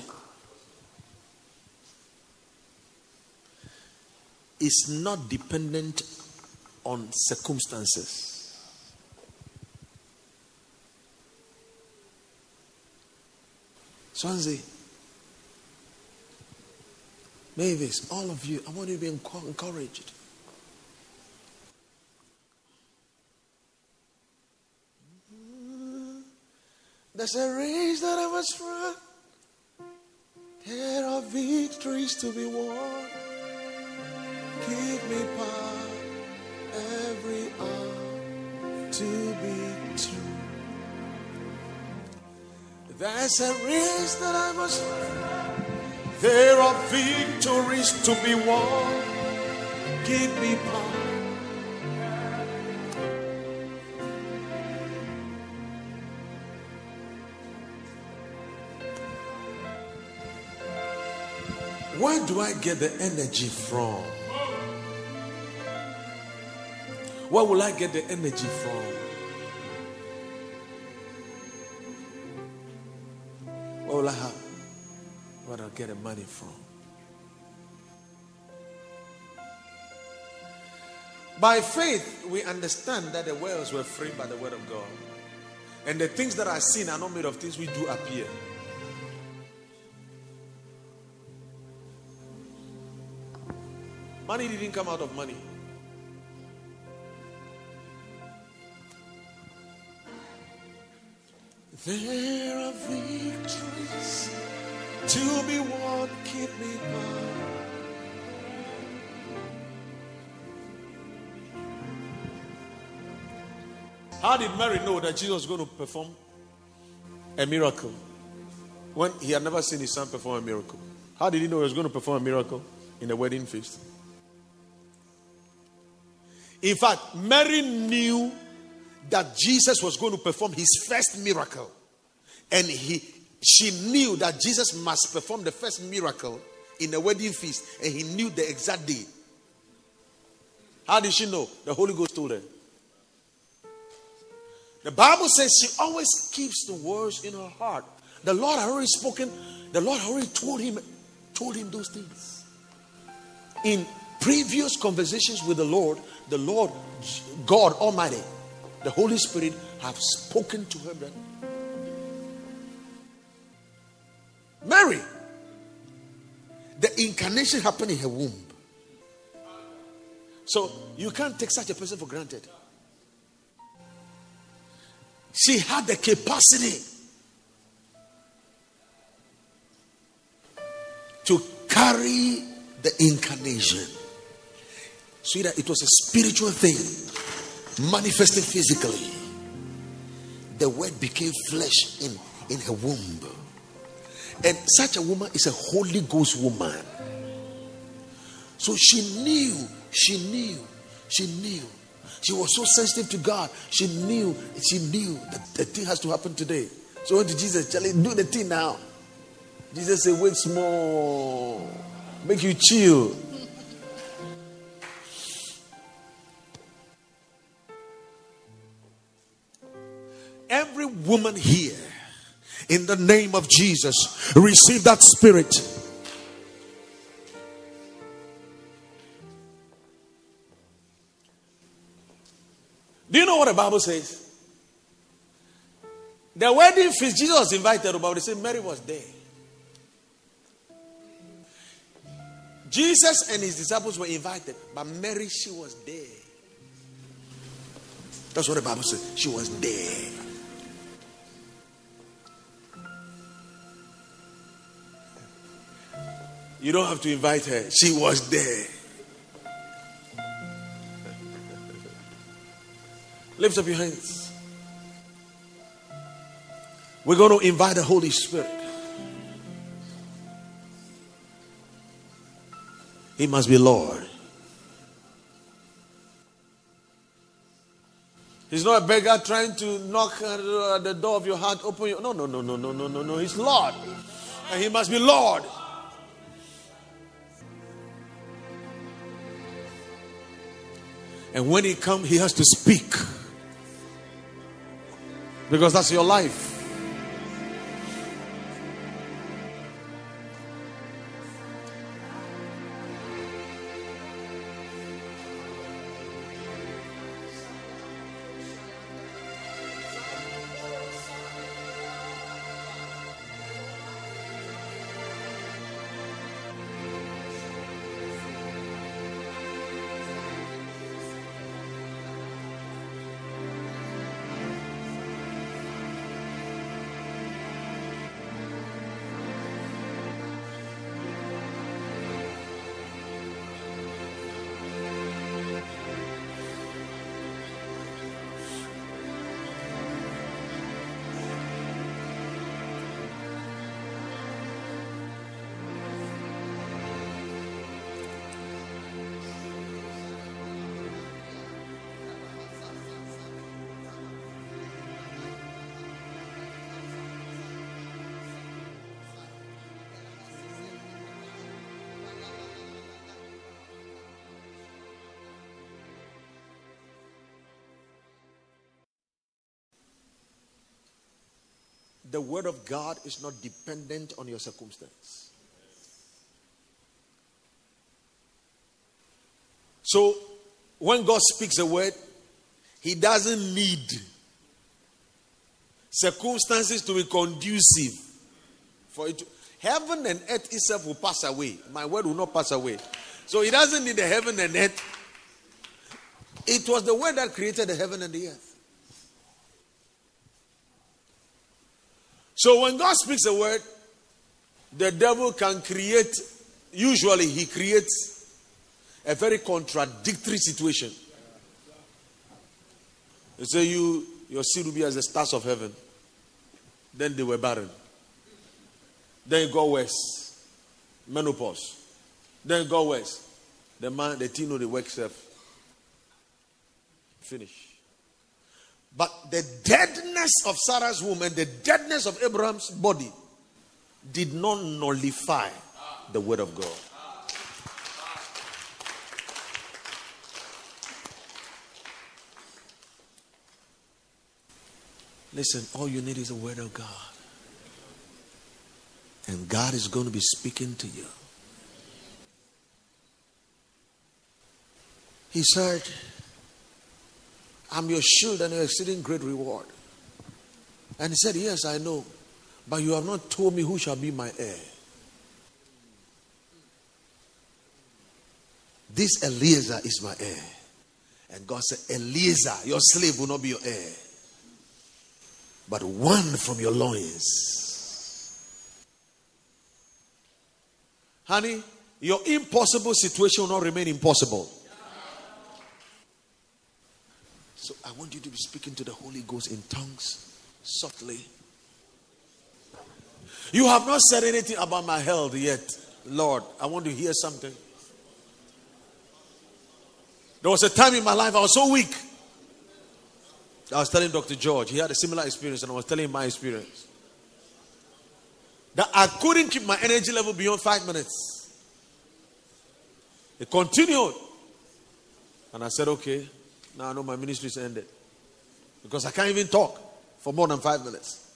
Speaker 1: is not dependent on circumstances. Swansea. Mavis, all of you, I want you to be encouraged. There's a race that I must run. There are victories to be won. Give me power every hour to be true. There's a race that I must run. There are victories to be won. Give me power. Where do I get the energy from? Where will I get the energy from? What will I have? Where I get the money from? By faith, we understand that the worlds were framed by the word of God. And the things that are seen are not made of things we do appear. Money didn't come out of money. There are victories to be won, keep me bound. How did Mary know that Jesus was going to perform a miracle when he had never seen his son perform a miracle? How did he know he was going to perform a miracle in a wedding feast? In fact, Mary knew that Jesus was going to perform his first miracle. And he, she knew that Jesus must perform the first miracle in the wedding feast. And he knew the exact day. How did she know? The Holy Ghost told her. The Bible says she always keeps the words in her heart. The Lord had already spoken, the Lord already told him, told him those things. In previous conversations with the Lord, the Lord, God Almighty, the Holy Spirit have spoken to her. Mary, the incarnation happened in her womb. So you can't take such a person for granted. She had the capacity to carry the incarnation. So that it was a spiritual thing manifesting physically. The word became flesh in, in her womb. And such a woman is a Holy Ghost woman. So she knew, she knew, she knew she was so sensitive to God. She knew, she knew that the thing has to happen today. So went to Jesus, Charlie, do the thing now. Jesus said, wait small. Make you chill. Every woman here, in the name of Jesus, receive that spirit Do you know what the Bible says? The wedding feast, Jesus was invited, but they say Mary was there. Jesus and his disciples were invited, but Mary, she was there. That's what the Bible says. She was there. You don't have to invite her, she was there. Lift up your hands. We're going to invite the Holy Spirit. He must be Lord. He's not a beggar trying to knock at uh, the door of your heart, open your. No, no, no, no, no, no, no, no. He's Lord. And he must be Lord. And when he comes, he has to speak. Because that's your life. The word of God is not dependent on your circumstance. So, when God speaks a word, He doesn't need circumstances to be conducive for it. To, heaven and earth itself will pass away. My word will not pass away. So, He doesn't need the heaven and earth. It was the word that created the heaven and the earth. So when God speaks a word, the devil can create, usually, he creates a very contradictory situation. They say, You, your seed will be as the stars of heaven. Then they were barren. Then it got worse. Menopause. Then it got worse. The man, the teen, the work self. Finish. But the deadness of Sarah's womb and the deadness of Abraham's body did not nullify the word of God. Listen, all you need is the word of God. And God is going to be speaking to you. He said, I'm your shield and your exceeding great reward. And he said, Yes, I know. But you have not told me who shall be my heir. This Eliezer is my heir. And God said, Eliezer, your slave will not be your heir, but one from your loins. Honey, your impossible situation will not remain impossible. So I want you to be speaking to the Holy Ghost in tongues softly. You have not said anything about my health yet. Lord, I want to hear something. There was a time in my life I was so weak. I was telling Dr. George, he had a similar experience, and I was telling him my experience. That I couldn't keep my energy level beyond five minutes. It continued. And I said, okay, now I know my ministry is ended. Because I can't even talk for more than five minutes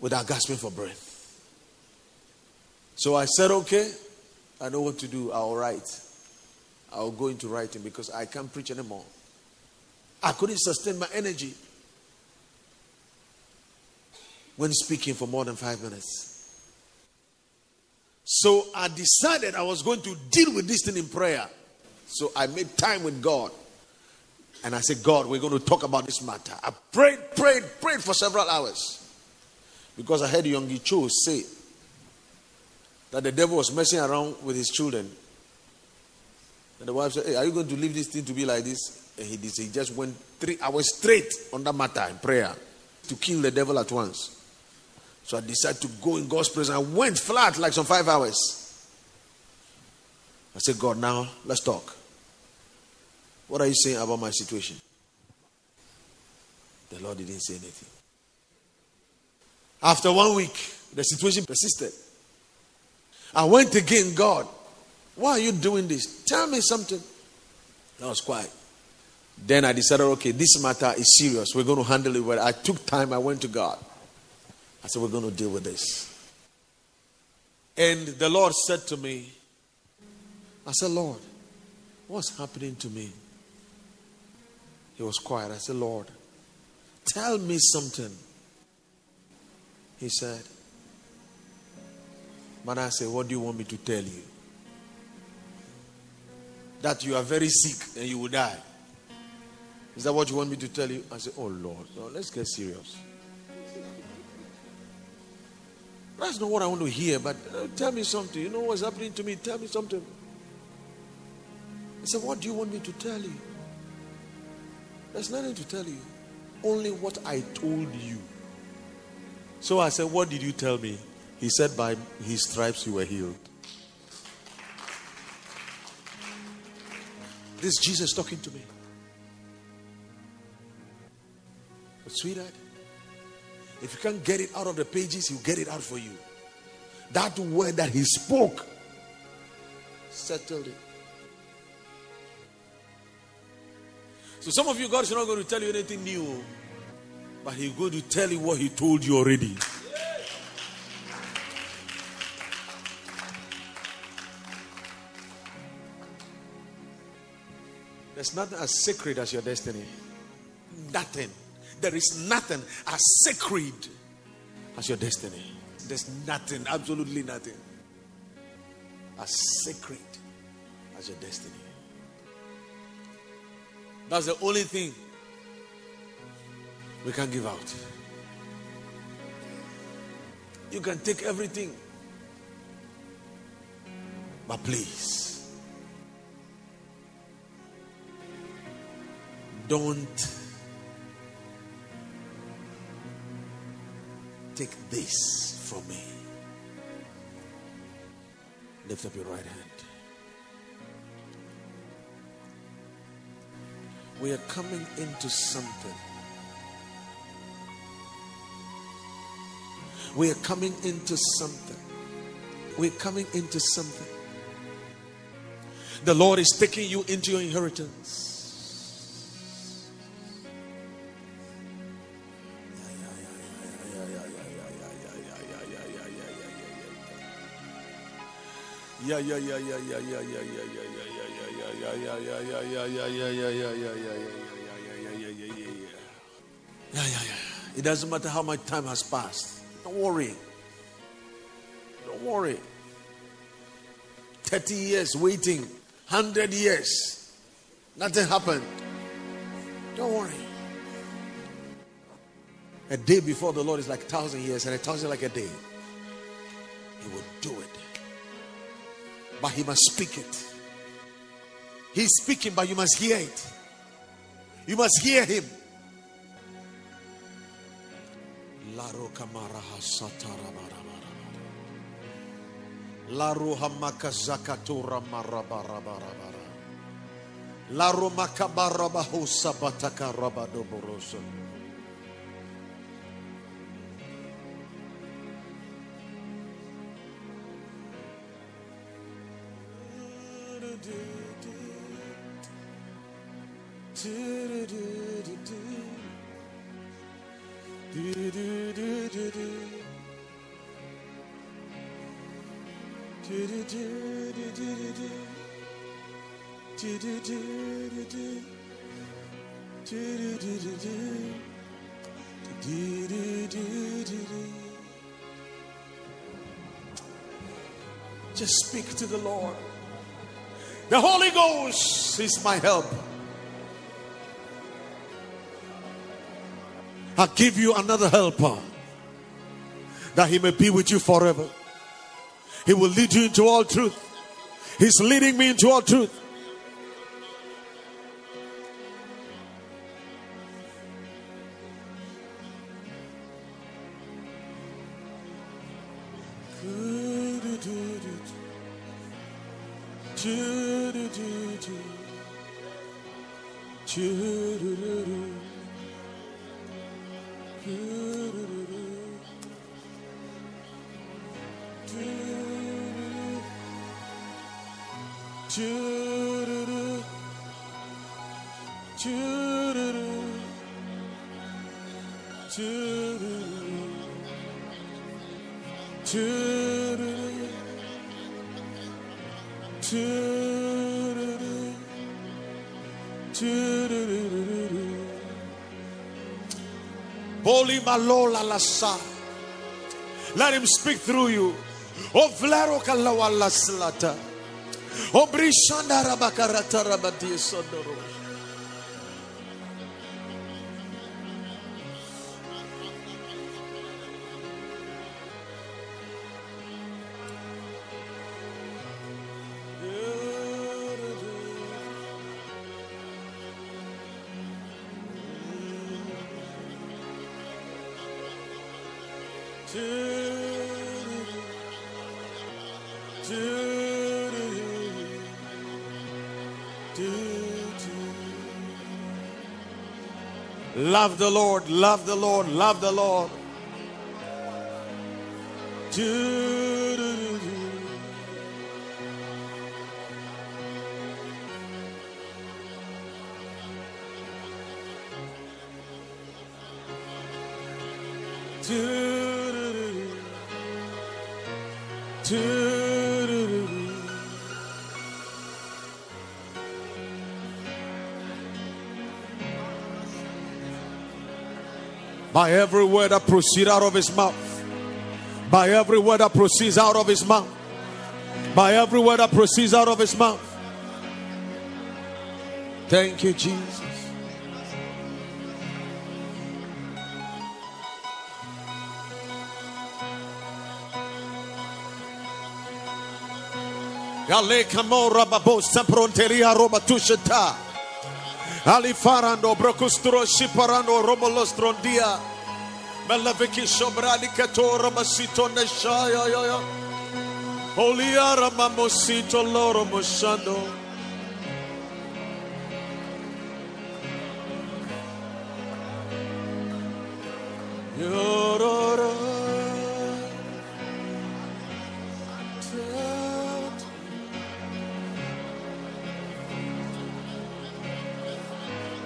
Speaker 1: without gasping for breath. So I said, okay, I know what to do. I'll write. I'll go into writing because I can't preach anymore. I couldn't sustain my energy when speaking for more than five minutes. So I decided I was going to deal with this thing in prayer. So I made time with God. And I said, God, we're going to talk about this matter. I prayed, prayed, prayed for several hours. Because I heard Yonggi Cho say that the devil was messing around with his children. And the wife said, Hey, are you going to leave this thing to be like this? And he did. He just went three hours straight on that matter in prayer to kill the devil at once. So I decided to go in God's presence. I went flat like some five hours. I said, God, now let's talk. What are you saying about my situation? The Lord didn't say anything. After one week, the situation persisted. I went again, God, why are you doing this? Tell me something. I was quiet. Then I decided, okay, this matter is serious. We're going to handle it well. I took time, I went to God. I said, we're going to deal with this. And the Lord said to me, I said, Lord, what's happening to me? He was quiet. I said, Lord, tell me something. He said, Manasseh, what do you want me to tell you? That you are very sick and you will die. Is that what you want me to tell you? I said, Oh Lord, no, let's get serious. That's not what I want to hear, but uh, tell me something. You know what's happening to me? Tell me something. He said, What do you want me to tell you? There's nothing to tell you. Only what I told you. So I said, What did you tell me? He said, By his stripes you were healed. This Jesus talking to me. But sweetheart, if you can't get it out of the pages, he'll get it out for you. That word that he spoke settled it. So some of you, God is not going to tell you anything new. But he's going to tell you what he told you already. There's nothing as sacred as your destiny. Nothing. There is nothing as sacred as your destiny. There's nothing, absolutely nothing, as sacred as your destiny. That's the only thing we can give out. You can take everything, but please don't take this from me. Lift up your right hand. We are coming into something. We are coming into something. We're coming into something. The Lord is taking you into your inheritance. Yeah, yeah, yeah, yeah, yeah, yeah, yeah, yeah, yeah, yeah, yeah, yeah, yeah. It doesn't matter how much time has passed. Don't worry. Don't worry. 30 years waiting, 100 years, nothing happened. Don't worry. A day before the Lord is like a thousand years, and a thousand like a day. He will do it. But he must speak it. He's speaking, but you must hear it. You must hear him. Laro Just speak to the Lord. The Holy Ghost is my help. I'll give you another helper that he may be with you forever. He will lead you into all truth. He's leading me into all truth. Choo-doo-doo. Choo-doo-doo. Choo-doo-doo. Choo-doo-doo. Choo-doo-doo. Choo-doo-doo. Boli malola lasa. Let him speak through you. O vlaro kalawa laslata. Obrishandarabakaratarabadiesondoro. Love the Lord, love the Lord, love the Lord. Do, do, do, do. do. By every word that proceeds out of his mouth. By every word that proceeds out of his mouth. By every word that proceeds out of his mouth. Thank you, Jesus. Pronteria roba tusheta. Ali farando brocustro shiparando robolos trondia. Melaviki sobrani katora masito neshaya yo yo. Oliara mamosito loro moshando. Yorora.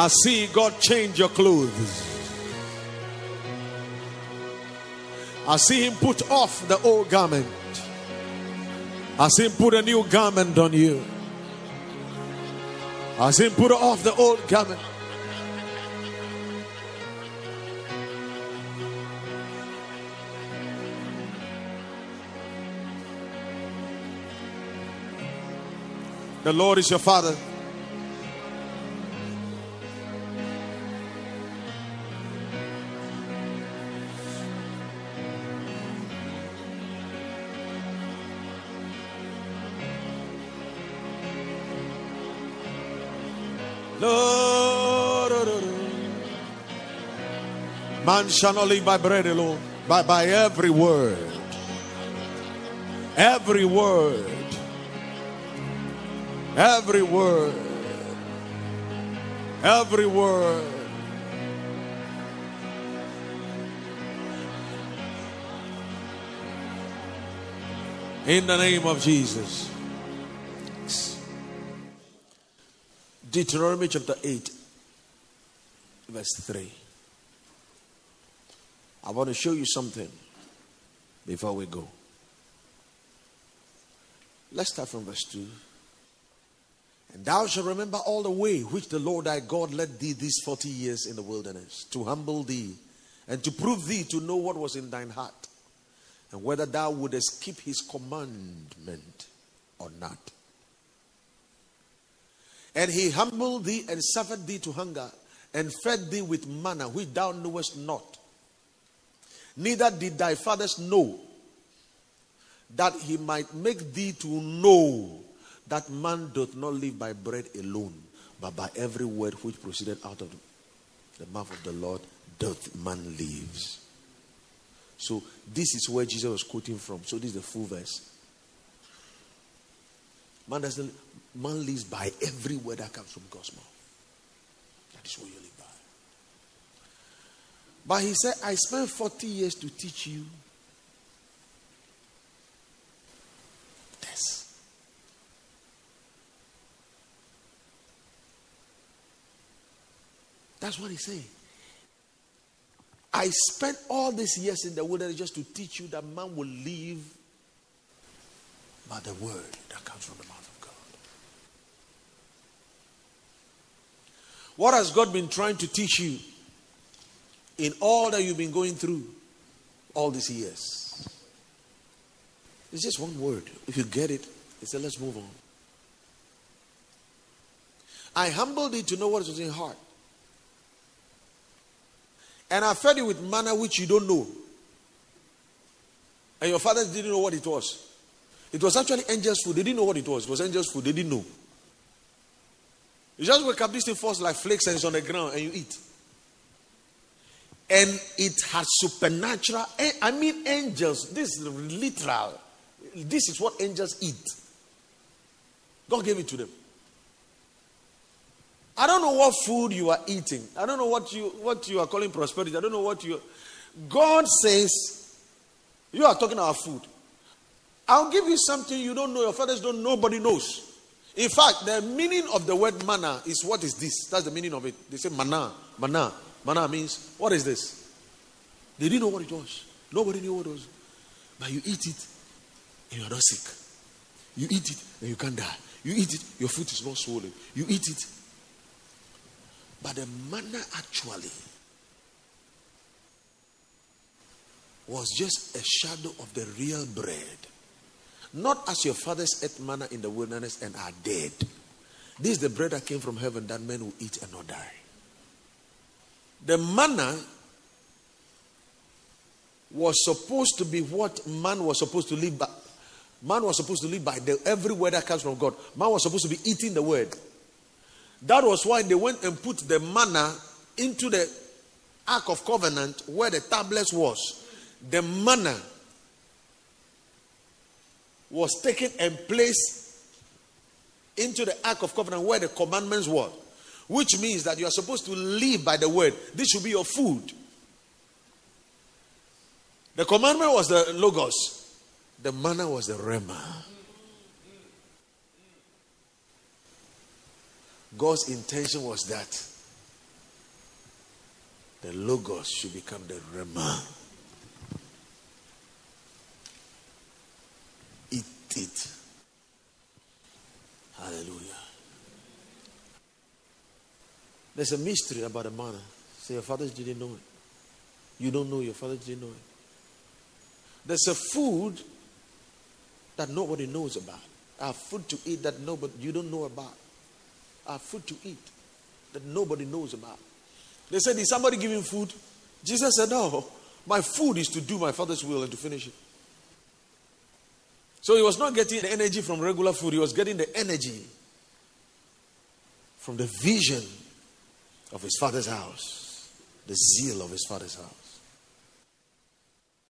Speaker 1: I see God change your clothes. I see Him put off the old garment. I see Him put a new garment on you. I see Him put off the old garment. The Lord is your Father. Lord. Man shall not live by bread alone, but by every word. Every word. Every word. Every word. In the name of Jesus. Deuteronomy chapter 8, verse 3. I want to show you something before we go. Let's start from verse 2. And thou shalt remember all the way which the Lord thy God led thee these 40 years in the wilderness, to humble thee and to prove thee to know what was in thine heart, and whether thou wouldest keep his commandment or not. And he humbled thee and suffered thee to hunger, and fed thee with manna which thou knewest not. Neither did thy fathers know, that he might make thee to know that man doth not live by bread alone, but by every word which proceeded out of the mouth of the Lord doth man lives. So this is where Jesus was quoting from. So this is the full verse. Man doesn't man lives by every word that comes from God's mouth. That is what you live by. But he said, I spent 40 years to teach you this. That's what he's saying. I spent all these years in the wilderness just to teach you that man will live by the word that comes from the mouth of God. What has God been trying to teach you in all that you've been going through all these years? It's just one word. If you get it, he said, let's move on. I humbled thee to know what was in heart. And I fed you with manna which you don't know. And your fathers didn't know what it was. It was actually angels' food. They didn't know what it was. It was angels' food. They didn't know. You just wake up, this thing falls like flakes and it's on the ground and you eat. And it has supernatural, eh, I mean, angels. This is literal. This is what angels eat. God gave it to them. I don't know what food you are eating. I don't know what you what you are calling prosperity. I don't know what you God says you are talking about food. I'll give you something you don't know, your fathers don't, nobody knows. In fact, the meaning of the word manna is what is this? That's the meaning of it. They say manna, manna. Manna means, what is this? They didn't know what it was. Nobody knew what it was. But you eat it and you are not sick. You eat it and you can't die. You eat it, your foot is not swollen. You eat it but the manna actually was just a shadow of the real bread. Not as your fathers ate manna in the wilderness and are dead. This is the bread that came from heaven that men will eat and not die. The manna was supposed to be what man was supposed to live by. Man was supposed to live by the, every word that comes from God. Man was supposed to be eating the word. That was why they went and put the manna into the Ark of Covenant where the tablets was. The manna was taken and placed into the Ark of Covenant where the commandments were. Which means that you are supposed to live by the word. This should be your food. The commandment was the Logos, the manna was the Rhema. God's intention was that the Logos should become the Rhema. It. Hallelujah. There's a mystery about the manna. Say, your fathers didn't know it. You don't know, your fathers didn't know it. There's a food that nobody knows about. A food to eat that nobody you don't know about are food to eat that nobody knows about. They said, Is somebody giving food? Jesus said, No, my food is to do my Father's will and to finish it. So he was not getting the energy from regular food, he was getting the energy from the vision of his Father's house, the zeal of his Father's house.